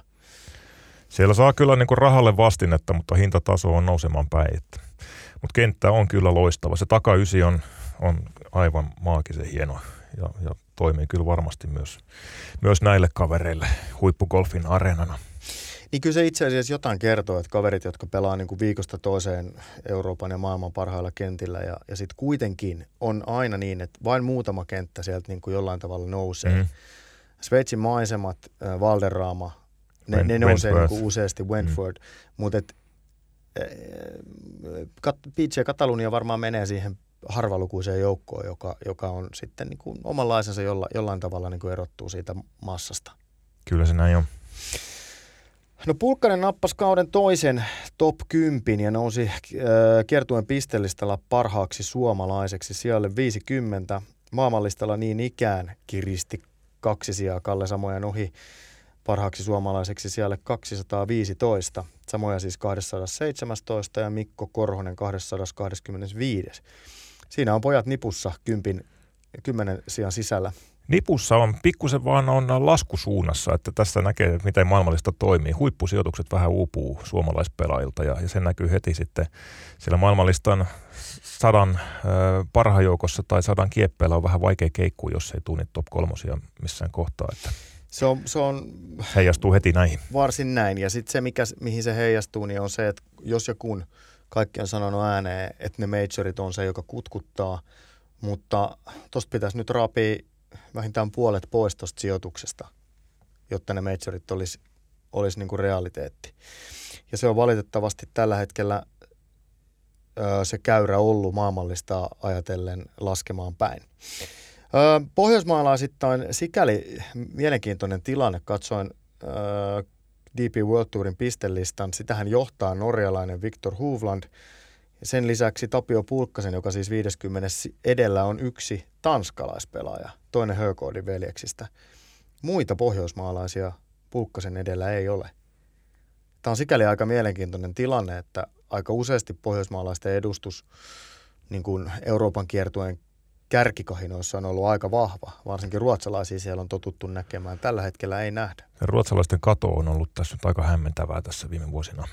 Siellä saa kyllä niin kuin rahalle vastinetta, mutta hintataso on nousemaan päin. Mutta kenttä on kyllä loistava. Se takaysi on, on aivan maagisen hieno ja, ja toimii kyllä varmasti myös, myös näille kavereille huippugolfin areenana. Niin kyllä se itse asiassa jotain kertoo, että kaverit, jotka pelaa niin kuin viikosta toiseen Euroopan ja maailman parhailla kentillä ja, ja sitten kuitenkin on aina niin, että vain muutama kenttä sieltä niin kuin jollain tavalla nousee. Mm. Sveitsin maisemat, äh, Valderraama, ne, ne nousee niin Wentworth. kuin useasti, Wentford, mm. mutta et, äh, Kat- PJ Katalunia varmaan menee siihen harvalukuiseen joukkoon, joka, joka on sitten niin kuin omanlaisensa jolla, jollain tavalla niin kuin erottuu siitä massasta. Kyllä se näin on. No Pulkkanen nappasi kauden toisen top 10 ja nousi äh, kiertuen pistelistalla parhaaksi suomalaiseksi sijalle 50. Maailmanlistalla niin ikään kiristi kaksi sijaa Kalle Samojan ohi parhaaksi suomalaiseksi siellä 215, samoja siis 217 ja Mikko Korhonen 225. Siinä on pojat nipussa kympin, kymmenen sijan sisällä. Nipussa on pikkusen vaan on laskusuunnassa, että tässä näkee, miten maailmallista toimii. Huippusijoitukset vähän uupuu suomalaispelaajilta ja, ja se näkyy heti sitten siellä maailmallistan sadan parhaan joukossa tai sadan kieppeellä on vähän vaikea keikku, jos ei tule top kolmosia missään kohtaa. Että se on, se on heijastuu heti näihin. Varsin näin. Ja sitten se, mikä, mihin se heijastuu, niin on se, että jos ja kun kaikki on sanonut ääneen, että ne majorit on se, joka kutkuttaa, mutta tuosta pitäisi nyt raapia vähintään puolet pois tuosta sijoituksesta, jotta ne majorit olisi, olisi niin kuin realiteetti. Ja se on valitettavasti tällä hetkellä ö, se käyrä ollut maailmallista ajatellen laskemaan päin. Pohjoismaalaisittain sikäli mielenkiintoinen tilanne. Katsoin DP World Tourin pistelistan. Sitähän johtaa norjalainen Viktor Hovland. Sen lisäksi Tapio Pulkkasen, joka siis 50 edellä on yksi tanskalaispelaaja, toinen Hökoodin veljeksistä. Muita pohjoismaalaisia Pulkkasen edellä ei ole. Tämä on sikäli aika mielenkiintoinen tilanne, että aika useasti pohjoismaalaisten edustus niin kuin Euroopan kiertueen kärkikahinoissa on ollut aika vahva. Varsinkin ruotsalaisia siellä on totuttu näkemään. Tällä hetkellä ei nähdä. Ruotsalaisten kato on ollut tässä nyt aika hämmentävää tässä viime vuosina.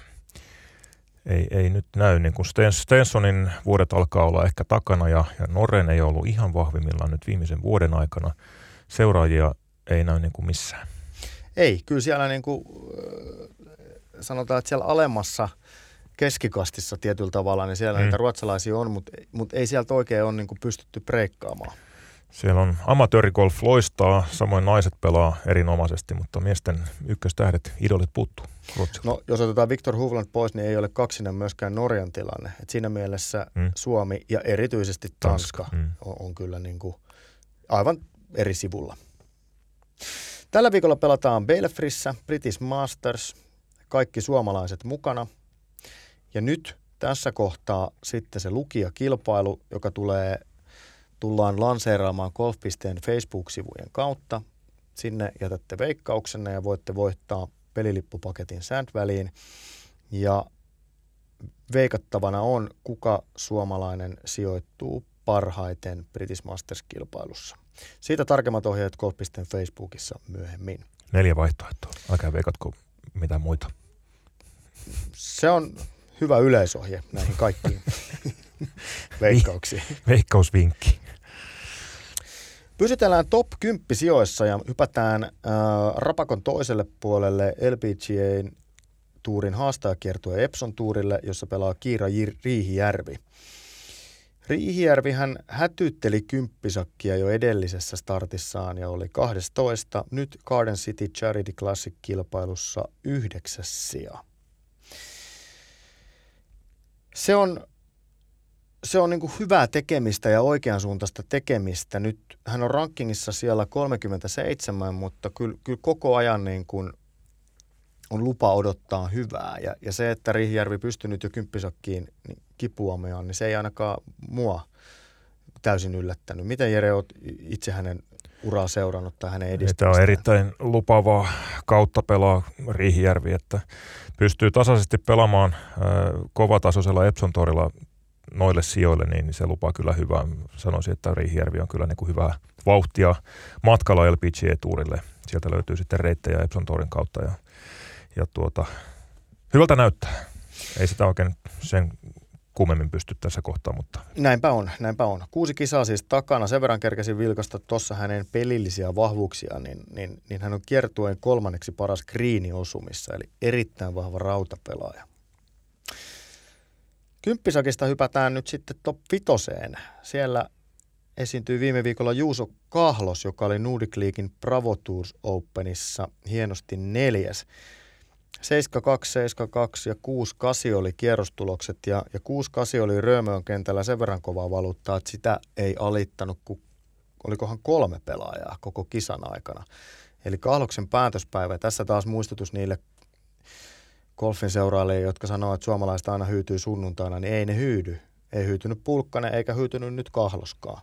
Ei, ei nyt näy, niin kuin Stensonin vuodet alkaa olla ehkä takana ja, ja Norren ei ollut ihan vahvimmillaan nyt viimeisen vuoden aikana. Seuraajia ei näy niin kuin missään. Ei, kyllä siellä niin kuin, sanotaan, että siellä alemmassa – keskikastissa tietyllä tavalla, niin siellä mm. niitä ruotsalaisia on, mutta, mutta ei sieltä oikein ole niin kuin pystytty breikkaamaan. Siellä on amatöörigolf loistaa, samoin naiset pelaa erinomaisesti, mutta miesten ykköstähdet, idolit puuttuu Ruotsilla. No, jos otetaan Viktor Hovland pois, niin ei ole kaksinen myöskään Norjan tilanne. Et siinä mielessä mm. Suomi ja erityisesti Tanska, Tanska mm. on, on kyllä niin kuin aivan eri sivulla. Tällä viikolla pelataan Belfrissä, British Masters, kaikki suomalaiset mukana – ja nyt tässä kohtaa sitten se lukijakilpailu, joka tulee, tullaan lanseeraamaan Golfpisteen Facebook-sivujen kautta. Sinne jätätte veikkauksenne ja voitte voittaa pelilippupaketin Sandväliin. Ja veikattavana on, kuka suomalainen sijoittuu parhaiten British Masters-kilpailussa. Siitä tarkemmat ohjeet Golfpisteen Facebookissa myöhemmin. Neljä vaihtoehtoa. Älkää veikatko mitä muita. Se on hyvä yleisohje näihin kaikkiin veikkauksiin. Veikkausvinkki. Pysytellään top 10 sijoissa ja hypätään äh, Rapakon toiselle puolelle LPGAn tuurin haastajakiertue Epson tuurille, jossa pelaa Kiira Riihijärvi. Riihijärvi hän hätytteli kymppisakkia jo edellisessä startissaan ja oli 12. Nyt Garden City Charity Classic-kilpailussa yhdeksäs sija se on, se on niin kuin hyvää tekemistä ja oikeansuuntaista tekemistä. Nyt hän on rankingissa siellä 37, mutta kyllä, kyllä koko ajan niin kuin on lupa odottaa hyvää. Ja, ja se, että Rihjärvi pystynyt jo kymppisakkiin niin kipuamaan, niin se ei ainakaan mua täysin yllättänyt. Miten Jere, olet itse hänen uraa seurannut tai hänen edistymistä? Tämä on erittäin lupavaa kautta pelaa Riihijärvi, että pystyy tasaisesti pelaamaan äh, kovatasoisella Epson-torilla noille sijoille, niin se lupaa kyllä hyvää. Sanoisin, että Riihijärvi on kyllä niin kuin hyvää vauhtia matkalla LPGA-tuurille. Sieltä löytyy sitten reittejä Epson Torin kautta ja, ja tuota, hyvältä näyttää. Ei sitä oikein sen kummemmin pysty tässä kohtaa, mutta... Näinpä on, näinpä on. Kuusi kisaa siis takana. Sen verran kerkäsin vilkasta tuossa hänen pelillisiä vahvuuksia, niin, niin, niin hän on kiertueen kolmanneksi paras kriiniosumissa, eli erittäin vahva rautapelaaja. Kymppisakista hypätään nyt sitten top vitoseen. Siellä esiintyi viime viikolla Juuso Kahlos, joka oli Nordic Leaguein Bravo Tours Openissa hienosti neljäs. 72, 72 ja 68 oli kierrostulokset ja, ja 68 oli Röömöön kentällä sen verran kovaa valuuttaa, että sitä ei alittanut, kun olikohan kolme pelaajaa koko kisan aikana. Eli Kahloksen päätöspäivä, tässä taas muistutus niille golfin seuraajille, jotka sanoo, että suomalaiset aina hyytyy sunnuntaina, niin ei ne hyydy. Ei hyytynyt Pulkkanen eikä hyytynyt nyt Kahloskaan.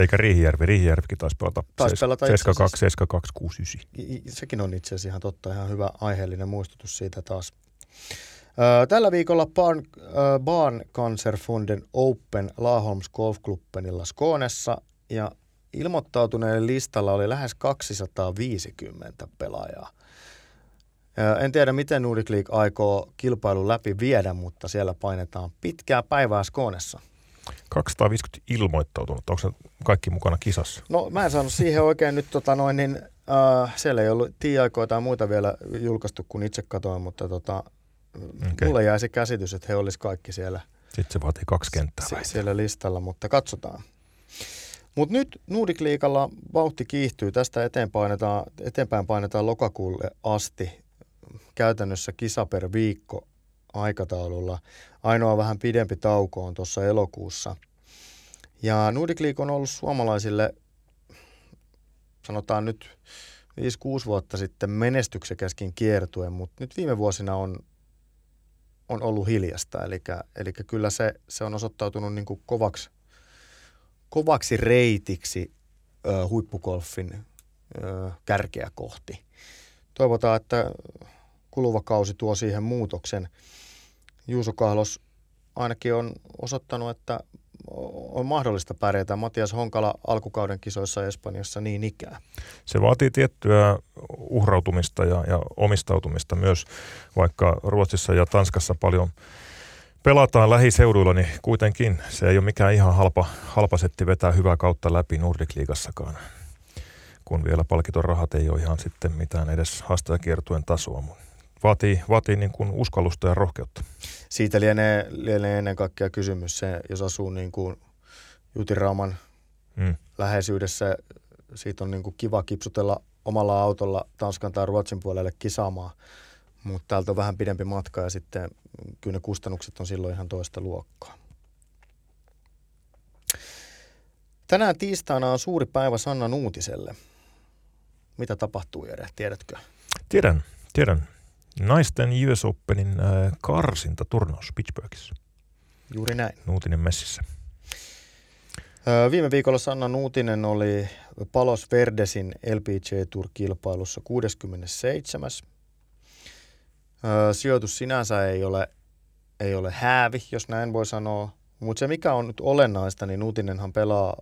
Eikä Riihijärvi. Riihijärvikin taisi pelata, Taisi pelata 72, 72, 69. Sekin on itse asiassa ihan totta, ihan hyvä aiheellinen muistutus siitä taas. Tällä viikolla Barn, Barn Cancerfonden Open Laholms Golfklubbenilla Skånessa ja ilmoittautuneiden listalla oli lähes 250 pelaajaa. En tiedä, miten Nordic League aikoo kilpailun läpi viedä, mutta siellä painetaan pitkää päivää Skoonessa. 250 ilmoittautunut, onko se kaikki mukana kisassa? No mä en saanut siihen oikein nyt, tota noin, niin äh, siellä ei ollut tiiaikoja tai muita vielä julkaistu, kun itse katoin, mutta tota, okay. mulle jäi se käsitys, että he olisivat kaikki siellä. Sitten se vaatii kaksi kenttää. Se, siellä listalla, mutta katsotaan. Mutta nyt Nordic Liigalla vauhti kiihtyy. Tästä eteenpäin painetaan, eteenpäin painetaan lokakuulle asti käytännössä kisa per viikko aikataululla. Ainoa vähän pidempi tauko on tuossa elokuussa. Ja Nordic League on ollut suomalaisille, sanotaan nyt 5-6 vuotta sitten menestyksekäskin kiertue, mutta nyt viime vuosina on, on ollut hiljasta. Eli, eli kyllä se, se on osoittautunut niin kuin kovaksi, kovaksi reitiksi ö, huippugolfin ö, kärkeä kohti. Toivotaan, että kuluva kausi tuo siihen muutoksen. Juuso Kahlos ainakin on osoittanut, että on mahdollista pärjätä. Matias Honkala alkukauden kisoissa Espanjassa niin ikään. Se vaatii tiettyä uhrautumista ja, ja omistautumista myös, vaikka Ruotsissa ja Tanskassa paljon pelataan lähiseuduilla, niin kuitenkin se ei ole mikään ihan halpa, halpa setti vetää hyvää kautta läpi Nordic-liigassakaan kun vielä palkiton rahat ei ole ihan sitten mitään edes haastajakiertuen tasoa vaatii, vaatii niin kuin uskallusta ja rohkeutta. Siitä lienee, lienee ennen kaikkea kysymys se, jos asuu niin kuin Jutirauman mm. läheisyydessä, siitä on niin kuin kiva kipsutella omalla autolla Tanskan tai Ruotsin puolelle kisaamaan, mutta täältä on vähän pidempi matka ja sitten kyllä ne kustannukset on silloin ihan toista luokkaa. Tänään tiistaina on suuri päivä Sanna Nuutiselle. Mitä tapahtuu, Jere, tiedätkö? Tiedän, tiedän naisten US Openin äh, karsinta turnaus Pittsburghissa. Juuri näin. Nuutinen messissä. Viime viikolla Sanna Nuutinen oli Palos Verdesin LPG Tour-kilpailussa 67. Sijoitus sinänsä ei ole, ei ole häävi, jos näin voi sanoa. Mutta se mikä on nyt olennaista, niin Nuutinenhan pelaa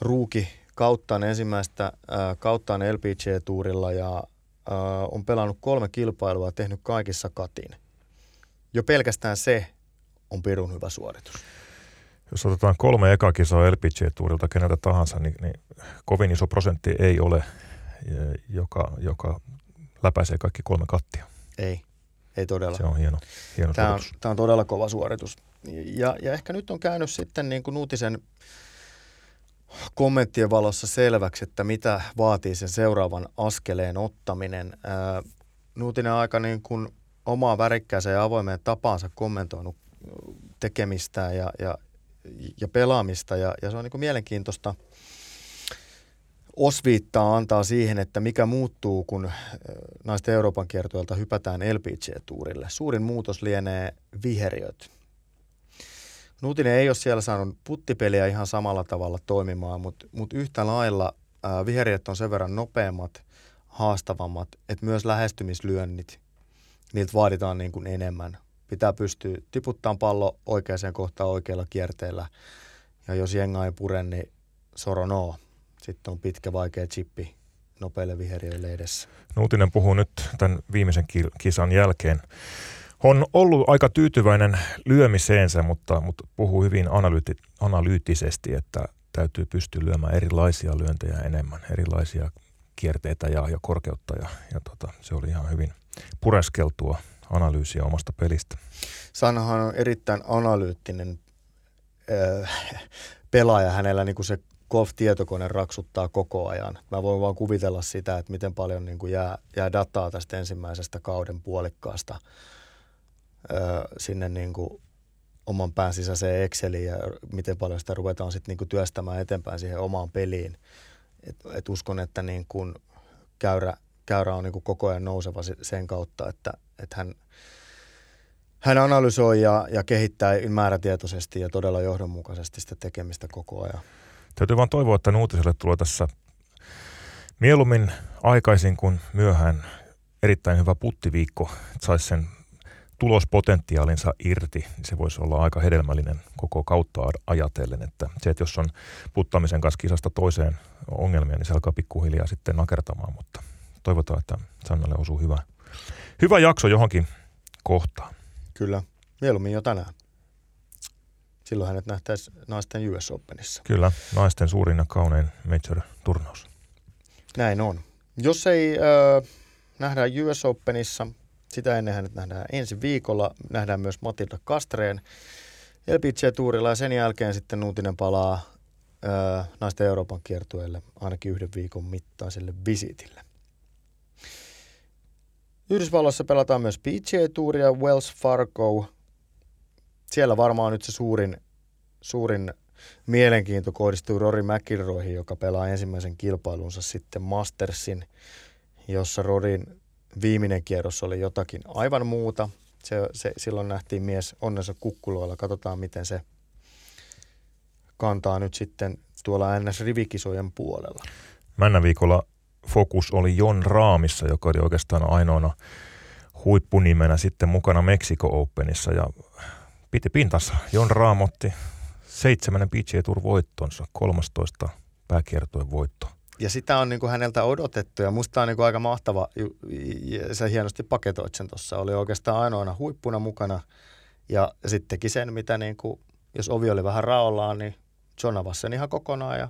ruuki kauttaan ensimmäistä kauttaan LPG-tuurilla ja äh, on pelannut kolme kilpailua ja tehnyt kaikissa katin. Jo pelkästään se on pirun hyvä suoritus. Jos otetaan kolme ekakisaa LPG-tuurilta keneltä tahansa, niin, niin kovin iso prosentti ei ole, joka, joka läpäisee kaikki kolme kattia. Ei, ei todella. Se on hieno, hieno tämä suoritus. On, tämä on todella kova suoritus. Ja, ja ehkä nyt on käynyt sitten niin kuin Nuutisen kommenttien valossa selväksi, että mitä vaatii sen seuraavan askeleen ottaminen. Nuutinen aika niin kuin omaa värikkääseen ja avoimeen tapaansa kommentoinut tekemistä ja, ja, ja pelaamista ja, ja se on niin kuin mielenkiintoista osviittaa antaa siihen, että mikä muuttuu, kun naisten Euroopan kiertueelta hypätään LPG-tuurille. Suurin muutos lienee viheriöt Nuutinen ei ole siellä saanut puttipeliä ihan samalla tavalla toimimaan, mutta, mutta yhtä lailla ää, on sen verran nopeammat, haastavammat, että myös lähestymislyönnit, niiltä vaaditaan niin kuin enemmän. Pitää pystyä tiputtamaan pallo oikeaan kohtaan oikealla kierteellä. Ja jos jenga ei pure, niin soronoo. Sitten on pitkä, vaikea chippi nopeille viheriöille edessä. Nuutinen puhuu nyt tämän viimeisen kisan jälkeen on ollut aika tyytyväinen lyömiseensä, mutta, mutta puhuu hyvin analyytti, analyyttisesti, että täytyy pystyä lyömään erilaisia lyöntejä enemmän, erilaisia kierteitä ja, ja korkeutta. Ja, ja tota, se oli ihan hyvin pureskeltua analyysiä omasta pelistä. Sanahan on erittäin analyyttinen äh, pelaaja. Hänellä niin kuin se golf-tietokone raksuttaa koko ajan. Mä voin vaan kuvitella sitä, että miten paljon niin kuin jää, jää dataa tästä ensimmäisestä kauden puolikkaasta sinne niin kuin oman pään sisäiseen Exceliin ja miten paljon sitä ruvetaan sitten niin työstämään eteenpäin siihen omaan peliin. Et, et uskon, että niin kuin käyrä, käyrä on niin kuin koko ajan nouseva sen kautta, että, että hän, hän analysoi ja, ja kehittää määrätietoisesti ja todella johdonmukaisesti sitä tekemistä koko ajan. Täytyy vaan toivoa, että uutiselle tulee tässä mieluummin aikaisin kuin myöhään erittäin hyvä puttiviikko, että saisi sen tulospotentiaalinsa irti, niin se voisi olla aika hedelmällinen koko kautta ajatellen, että se, että jos on puttamisen kanssa kisasta toiseen ongelmia, niin se alkaa pikkuhiljaa sitten nakertamaan, mutta toivotaan, että Sannalle osuu hyvä, hyvä jakso johonkin kohtaan. Kyllä, mieluummin jo tänään. Silloin hänet nähtäisi naisten US Openissa. Kyllä, naisten suurin ja kaunein major-turnaus. Näin on. Jos ei äh, nähdä US Openissa, sitä ennen hänet nähdään ensi viikolla. Nähdään myös Matilda Kastreen LPG-tuurilla ja sen jälkeen sitten uutinen palaa äh, naisten Euroopan kiertueelle ainakin yhden viikon mittaiselle visitille. Yhdysvalloissa pelataan myös PGA-tuuria Wells Fargo siellä varmaan nyt se suurin, suurin mielenkiinto kohdistuu Rory McIlroyhin, joka pelaa ensimmäisen kilpailunsa sitten Mastersin, jossa Rorin viimeinen kierros oli jotakin aivan muuta. Se, se, silloin nähtiin mies onnensa kukkuloilla. Katsotaan, miten se kantaa nyt sitten tuolla NS-rivikisojen puolella. Männä viikolla fokus oli Jon Raamissa, joka oli oikeastaan ainoana huippunimenä sitten mukana Meksiko Openissa ja piti pintansa. Jon Raamotti seitsemännen PGA Tour voittonsa, 13 pääkiertojen voitto. Ja sitä on niin kuin häneltä odotettu ja musta on niin kuin aika mahtava, ja sä hienosti paketoit sen tuossa. Oli oikeastaan ainoana huippuna mukana ja sitten teki sen, mitä niin kuin, jos ovi oli vähän raollaan, niin John avasi sen ihan kokonaan ja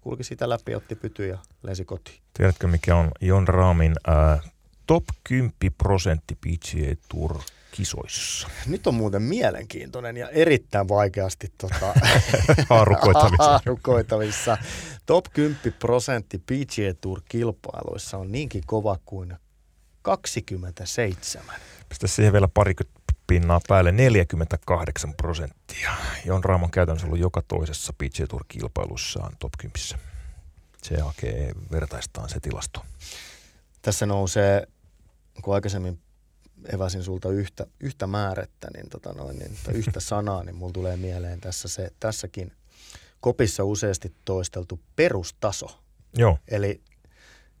kulki sitä läpi, otti pyty ja lensi kotiin. Tiedätkö mikä on Jon Raamin ää, top 10 prosentti PGA Tour kisoissa. Nyt on muuten mielenkiintoinen ja erittäin vaikeasti tota, haarukoitavissa. haarukoitavissa. Top 10 prosentti PGA Tour-kilpailuissa on niinkin kova kuin 27. Pistä siihen vielä parikymmentä pinnaa päälle 48 prosenttia. Jon Raamon käytännössä ollut joka toisessa PGA Tour-kilpailussaan top 10. Se hakee vertaistaan se tilasto. Tässä nousee, kun aikaisemmin eväsin sulta yhtä, yhtä määrettä, niin, tota noin, niin, tai yhtä sanaa, niin mulla tulee mieleen tässä se, tässäkin kopissa useasti toisteltu perustaso. Joo. Eli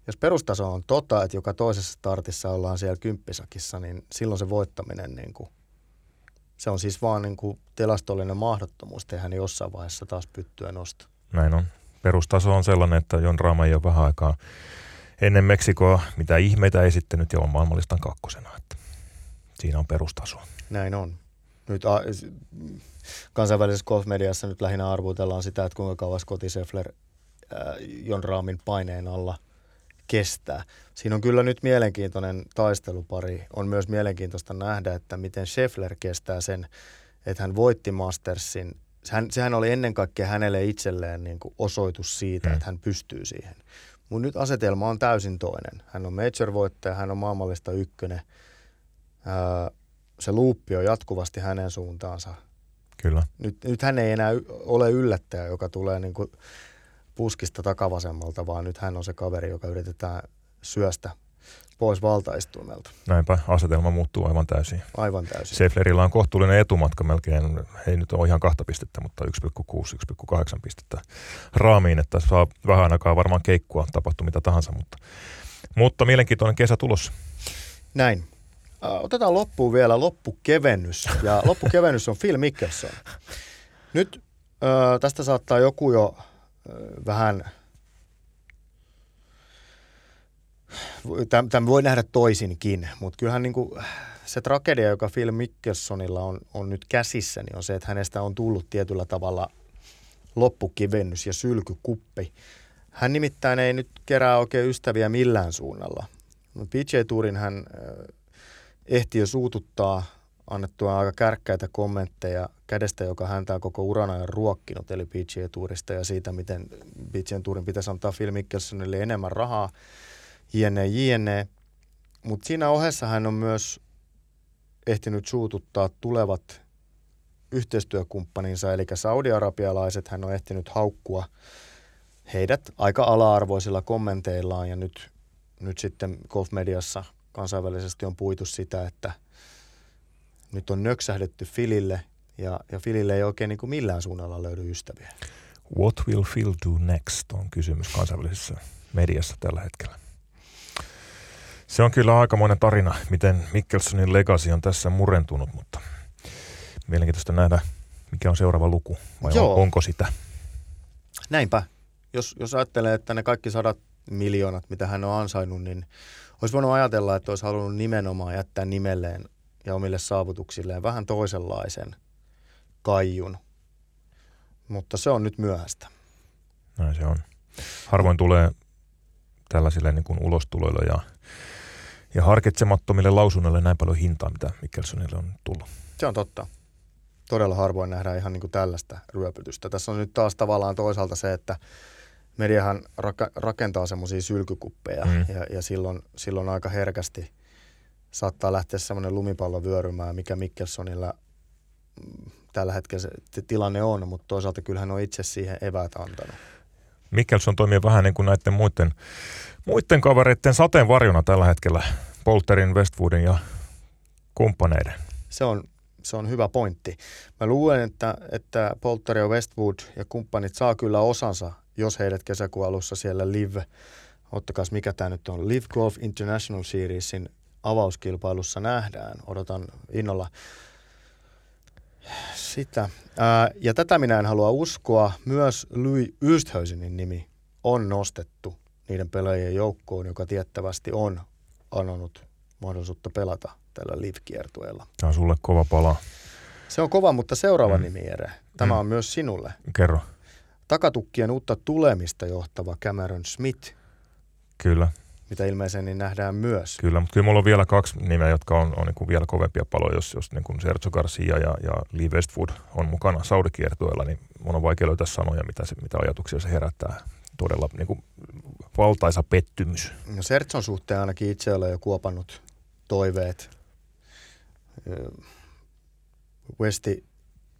jos perustaso on tota, että joka toisessa startissa ollaan siellä kymppisakissa, niin silloin se voittaminen, niin kuin, se on siis vaan niin kuin tilastollinen mahdottomuus tehdä niin jossain vaiheessa taas pyttyä nosta. Näin on. Perustaso on sellainen, että Jon Raama ei ole vähän aikaa ennen Meksikoa mitä ihmeitä esittänyt ja on maailmanlistan kakkosena. Että Siinä on perustaso. Näin on. Nyt a, kansainvälisessä golfmediassa nyt lähinnä arvutellaan sitä, että kuinka kauan Scotty Scheffler Jon Raamin paineen alla kestää. Siinä on kyllä nyt mielenkiintoinen taistelupari. On myös mielenkiintoista nähdä, että miten Scheffler kestää sen, että hän voitti Mastersin. Hän, sehän oli ennen kaikkea hänelle itselleen niin kuin osoitus siitä, mm. että hän pystyy siihen. Mutta nyt asetelma on täysin toinen. Hän on major-voittaja, hän on maailmallista ykkönen – se luuppi on jatkuvasti hänen suuntaansa. Kyllä. Nyt, nyt hän ei enää ole yllättäjä, joka tulee niin kuin puskista takavasemmalta, vaan nyt hän on se kaveri, joka yritetään syöstä pois valtaistuimelta. Näinpä, asetelma muuttuu aivan täysin. Aivan täysin. Seflerillä on kohtuullinen etumatka melkein, ei nyt ole ihan kahta pistettä, mutta 1,6-1,8 pistettä raamiin, että saa vähän aikaa varmaan keikkua, tapahtuu mitä tahansa, mutta, mutta mielenkiintoinen kesä tulossa. Näin. Otetaan loppuun vielä loppukevennys. Ja loppukevennys on Phil Mickelson. Nyt ö, tästä saattaa joku jo ö, vähän... Tämän voi nähdä toisinkin, mutta kyllähän niin kuin se tragedia, joka Phil Mickelsonilla on, on nyt käsissä, niin on se, että hänestä on tullut tietyllä tavalla loppukivennys ja sylkykuppi. Hän nimittäin ei nyt kerää oikein ystäviä millään suunnalla. PJ Tourin hän ehti jo suututtaa annettua aika kärkkäitä kommentteja kädestä, joka häntä on koko uran ajan ruokkinut, eli PGA Tourista ja siitä, miten PGA Tourin pitäisi antaa Phil Mickelsonille enemmän rahaa, jne, jne. Mutta siinä ohessa hän on myös ehtinyt suututtaa tulevat yhteistyökumppaninsa, eli saudi-arabialaiset, hän on ehtinyt haukkua heidät aika ala-arvoisilla kommenteillaan ja nyt, nyt sitten golfmediassa kansainvälisesti on puitu sitä, että nyt on nöksähdetty Filille ja, ja Filille ei oikein niin kuin millään suunnalla löydy ystäviä. What will Phil do next on kysymys kansainvälisessä mediassa tällä hetkellä. Se on kyllä aikamoinen tarina, miten Mikkelsonin legacy on tässä murentunut, mutta mielenkiintoista nähdä, mikä on seuraava luku vai Joo. On, onko sitä. Näinpä. Jos, jos ajattelee, että ne kaikki sadat miljoonat, mitä hän on ansainnut, niin olisi voinut ajatella, että olisi halunnut nimenomaan jättää nimelleen ja omille saavutuksilleen vähän toisenlaisen kaijun. Mutta se on nyt myöhäistä. Näin se on. Harvoin tulee tällaisille niin kuin ulostuloille ja, ja harkitsemattomille lausunnoille näin paljon hintaa, mitä Mikkelsonille on tullut. Se on totta. Todella harvoin nähdään ihan niin kuin tällaista ryöpytystä. Tässä on nyt taas tavallaan toisaalta se, että mediahan raka- rakentaa semmoisia sylkykuppeja mm. ja, ja silloin, silloin aika herkästi saattaa lähteä semmoinen lumipallo vyörymään, mikä Mikkelsonilla mm, tällä hetkellä se tilanne on, mutta toisaalta kyllähän on itse siihen eväät antanut. Mikkelson toimii vähän niin kuin näiden muiden, muiden kavereiden sateenvarjona tällä hetkellä, Polterin, Westwoodin ja kumppaneiden. Se on, se on hyvä pointti. Mä luulen, että, että Polter ja Westwood ja kumppanit saa kyllä osansa jos heidät kesäkuun alussa siellä Live, ottakaa mikä tämä nyt on, Live Golf International Seriesin avauskilpailussa nähdään. Odotan innolla sitä. Ää, ja tätä minä en halua uskoa. Myös Louis Östhösenin nimi on nostettu niiden pelaajien joukkoon, joka tiettävästi on anonut mahdollisuutta pelata tällä live-kiertueella. Tämä on sulle kova pala. Se on kova, mutta seuraava mm. nimi, Jere. Tämä mm. on myös sinulle. Kerro takatukkien uutta tulemista johtava Cameron Smith. Kyllä. Mitä ilmeisesti niin nähdään myös. Kyllä, mutta kyllä mulla on vielä kaksi nimeä, jotka on, on niin kuin vielä kovempia paloja, jos, jos niin kuin Sergio Garcia ja, ja Lee Westwood on mukana Saudi-kiertueella, niin mun on vaikea löytää sanoja, mitä, se, mitä ajatuksia se herättää. Todella niin kuin valtaisa pettymys. No Sergio suhteen ainakin itse olen jo kuopannut toiveet. Westi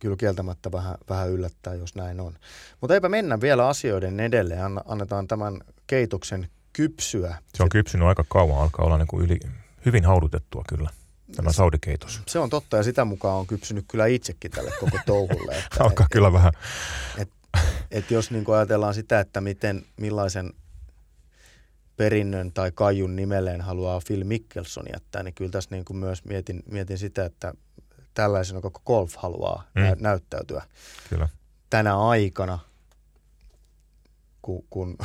kyllä kieltämättä vähän, vähän yllättää, jos näin on. Mutta eipä mennä vielä asioiden edelleen. Annetaan tämän keitoksen kypsyä. Se on kypsynyt aika kauan, alkaa olla niin kuin yli, hyvin haudutettua kyllä tämä saudikeitos. Se on totta ja sitä mukaan on kypsynyt kyllä itsekin tälle koko touhulle. Että, alkaa et, kyllä et, vähän. Et, et jos niin ajatellaan sitä, että miten, millaisen perinnön tai kajun nimelleen haluaa Phil Mickelson jättää, niin kyllä tässä niin kuin myös mietin, mietin sitä, että tällaisena koko golf haluaa mm. nä- näyttäytyä. Kyllä. Tänä aikana, kun, kun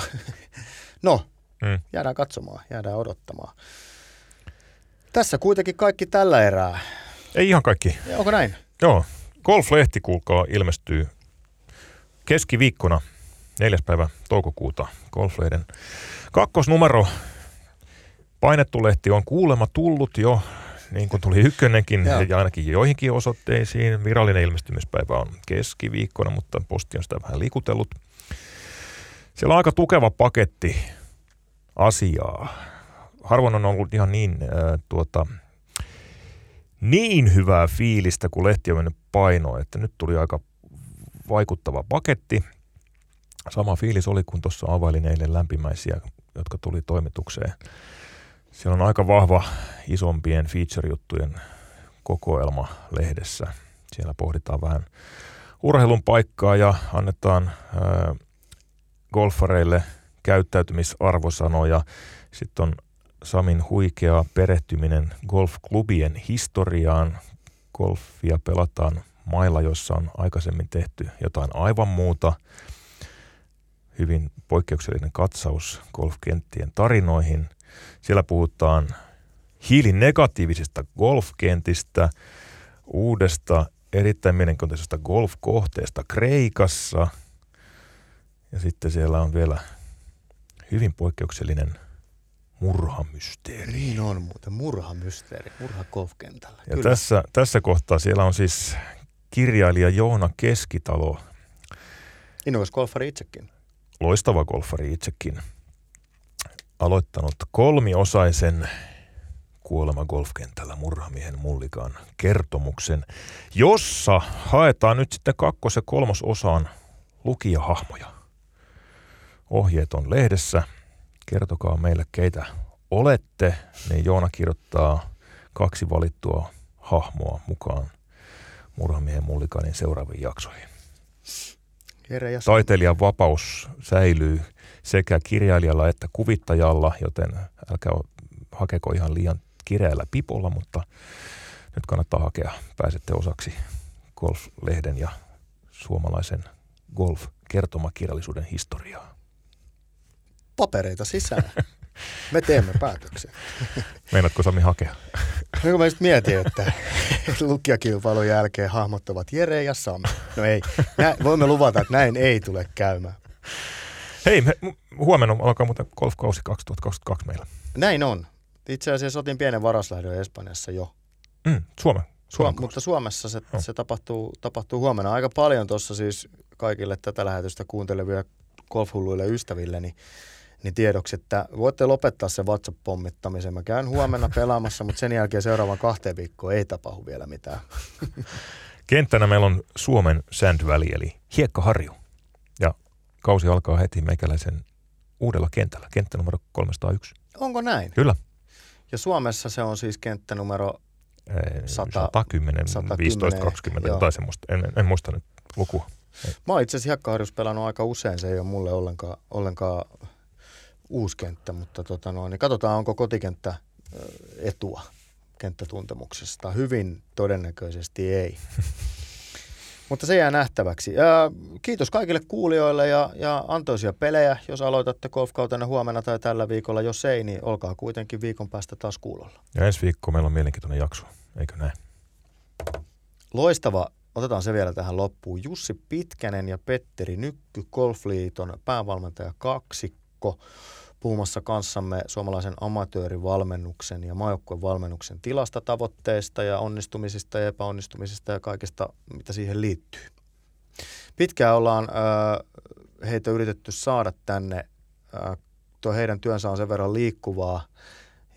no, mm. jäädään katsomaan, jäädään odottamaan. Tässä kuitenkin kaikki tällä erää. Ei ihan kaikki. Ja onko näin? Joo. Golf-lehti, kuulkaa, ilmestyy keskiviikkona, neljäs päivä toukokuuta, Golf-lehden kakkosnumero. Painettu lehti on kuulema tullut jo niin kuin tuli ykkönenkin ja ainakin joihinkin osoitteisiin. Virallinen ilmestymispäivä on keskiviikkona, mutta posti on sitä vähän liikutellut. Siellä on aika tukeva paketti asiaa. Harvoin on ollut ihan niin, äh, tuota, niin hyvää fiilistä, kun lehti on mennyt painoon, että nyt tuli aika vaikuttava paketti. Sama fiilis oli, kun tuossa availin eilen lämpimäisiä, jotka tuli toimitukseen. Siellä on aika vahva isompien feature-juttujen kokoelma lehdessä. Siellä pohditaan vähän urheilun paikkaa ja annetaan ää, golfareille käyttäytymisarvosanoja. Sitten on Samin huikea perehtyminen golfklubien historiaan. Golfia pelataan mailla, jossa on aikaisemmin tehty jotain aivan muuta. Hyvin poikkeuksellinen katsaus golfkenttien tarinoihin – siellä puhutaan hiilinegatiivisista golfkentistä, uudesta erittäin mielenkiintoisesta golfkohteesta Kreikassa. Ja sitten siellä on vielä hyvin poikkeuksellinen murhamysteeri. Niin on muuten, murhamysteeri, murha golfkentällä. Ja tässä, tässä kohtaa siellä on siis kirjailija Joona Keskitalo, Innokas golfari itsekin. loistava golfari itsekin, aloittanut kolmiosaisen kuolema golfkentällä murhamiehen mullikaan kertomuksen, jossa haetaan nyt sitten kakkos- ja kolmososaan lukijahahmoja. Ohjeet on lehdessä. Kertokaa meille, keitä olette. Niin Joona kirjoittaa kaksi valittua hahmoa mukaan murhamiehen mullikaanin seuraaviin jaksoihin. Taiteilijan vapaus säilyy sekä kirjailijalla että kuvittajalla, joten älkää hakeko ihan liian kireällä pipolla, mutta nyt kannattaa hakea. Pääsette osaksi golf-lehden ja suomalaisen golf-kertomakirjallisuuden historiaa. papereita sisään. Me teemme päätöksen. Meinaatko Sami hakea? No kun mä just mietin, että lukijakilpailun jälkeen hahmot ovat Jere ja Sami. No ei, Nä, voimme luvata, että näin ei tule käymään. Hei, me, huomenna alkaa muuten golfkausi 2022 meillä. Näin on. Itse asiassa otin pienen varaslähdön Espanjassa jo. Mm, Suomen. Suom- mutta Suomessa se, Joo. se tapahtuu, tapahtuu huomenna aika paljon tuossa siis kaikille tätä lähetystä kuunteleville golfhulluille ystäville, niin, niin tiedoksi, että voitte lopettaa se WhatsApp-pommittamisen. Mä käyn huomenna pelaamassa, mutta sen jälkeen seuraavan kahteen viikkoon ei tapahdu vielä mitään. Kenttänä meillä on Suomen Sand Valley, eli Hiekkaharju. Kausi alkaa heti meikäläisen uudella kentällä, kenttä numero 301. Onko näin? Kyllä. Ja Suomessa se on siis kenttä numero, Eh, Sata- 110, 110, 15, 20, joo. jotain semmoista. En, en muista nyt lukua. mä oon itse asiassa pelannut aika usein, se ei ole mulle ollenkaan, ollenkaan uusi kenttä, mutta tota noin, niin katsotaan onko kotikenttä etua kenttätuntemuksesta. Hyvin todennäköisesti ei. Mutta se jää nähtäväksi. Ja kiitos kaikille kuulijoille ja, ja antoisia pelejä. Jos aloitatte golfkautenne huomenna tai tällä viikolla, jos ei, niin olkaa kuitenkin viikon päästä taas kuulolla. Ja ensi viikko meillä on mielenkiintoinen jakso, eikö näin? Loistava, otetaan se vielä tähän loppuun. Jussi Pitkänen ja Petteri Nykky, Golfliiton päävalmentaja kaksikko, puhumassa kanssamme suomalaisen amatöörivalmennuksen ja maajoukkuevalmennuksen tilasta, tavoitteista ja onnistumisista ja epäonnistumisista ja kaikesta, mitä siihen liittyy. Pitkään ollaan äh, heitä yritetty saada tänne. Äh, tuo heidän työnsä on sen verran liikkuvaa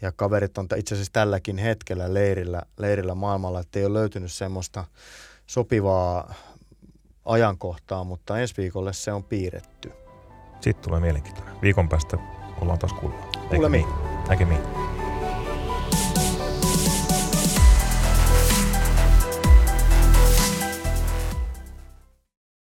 ja kaverit on itse asiassa tälläkin hetkellä leirillä, leirillä maailmalla, että ei ole löytynyt semmoista sopivaa ajankohtaa, mutta ensi viikolle se on piirretty. Sitten tulee mielenkiintoinen. Viikon päästä ollaan taas kuulla. Kuulemiin. Näkemiin.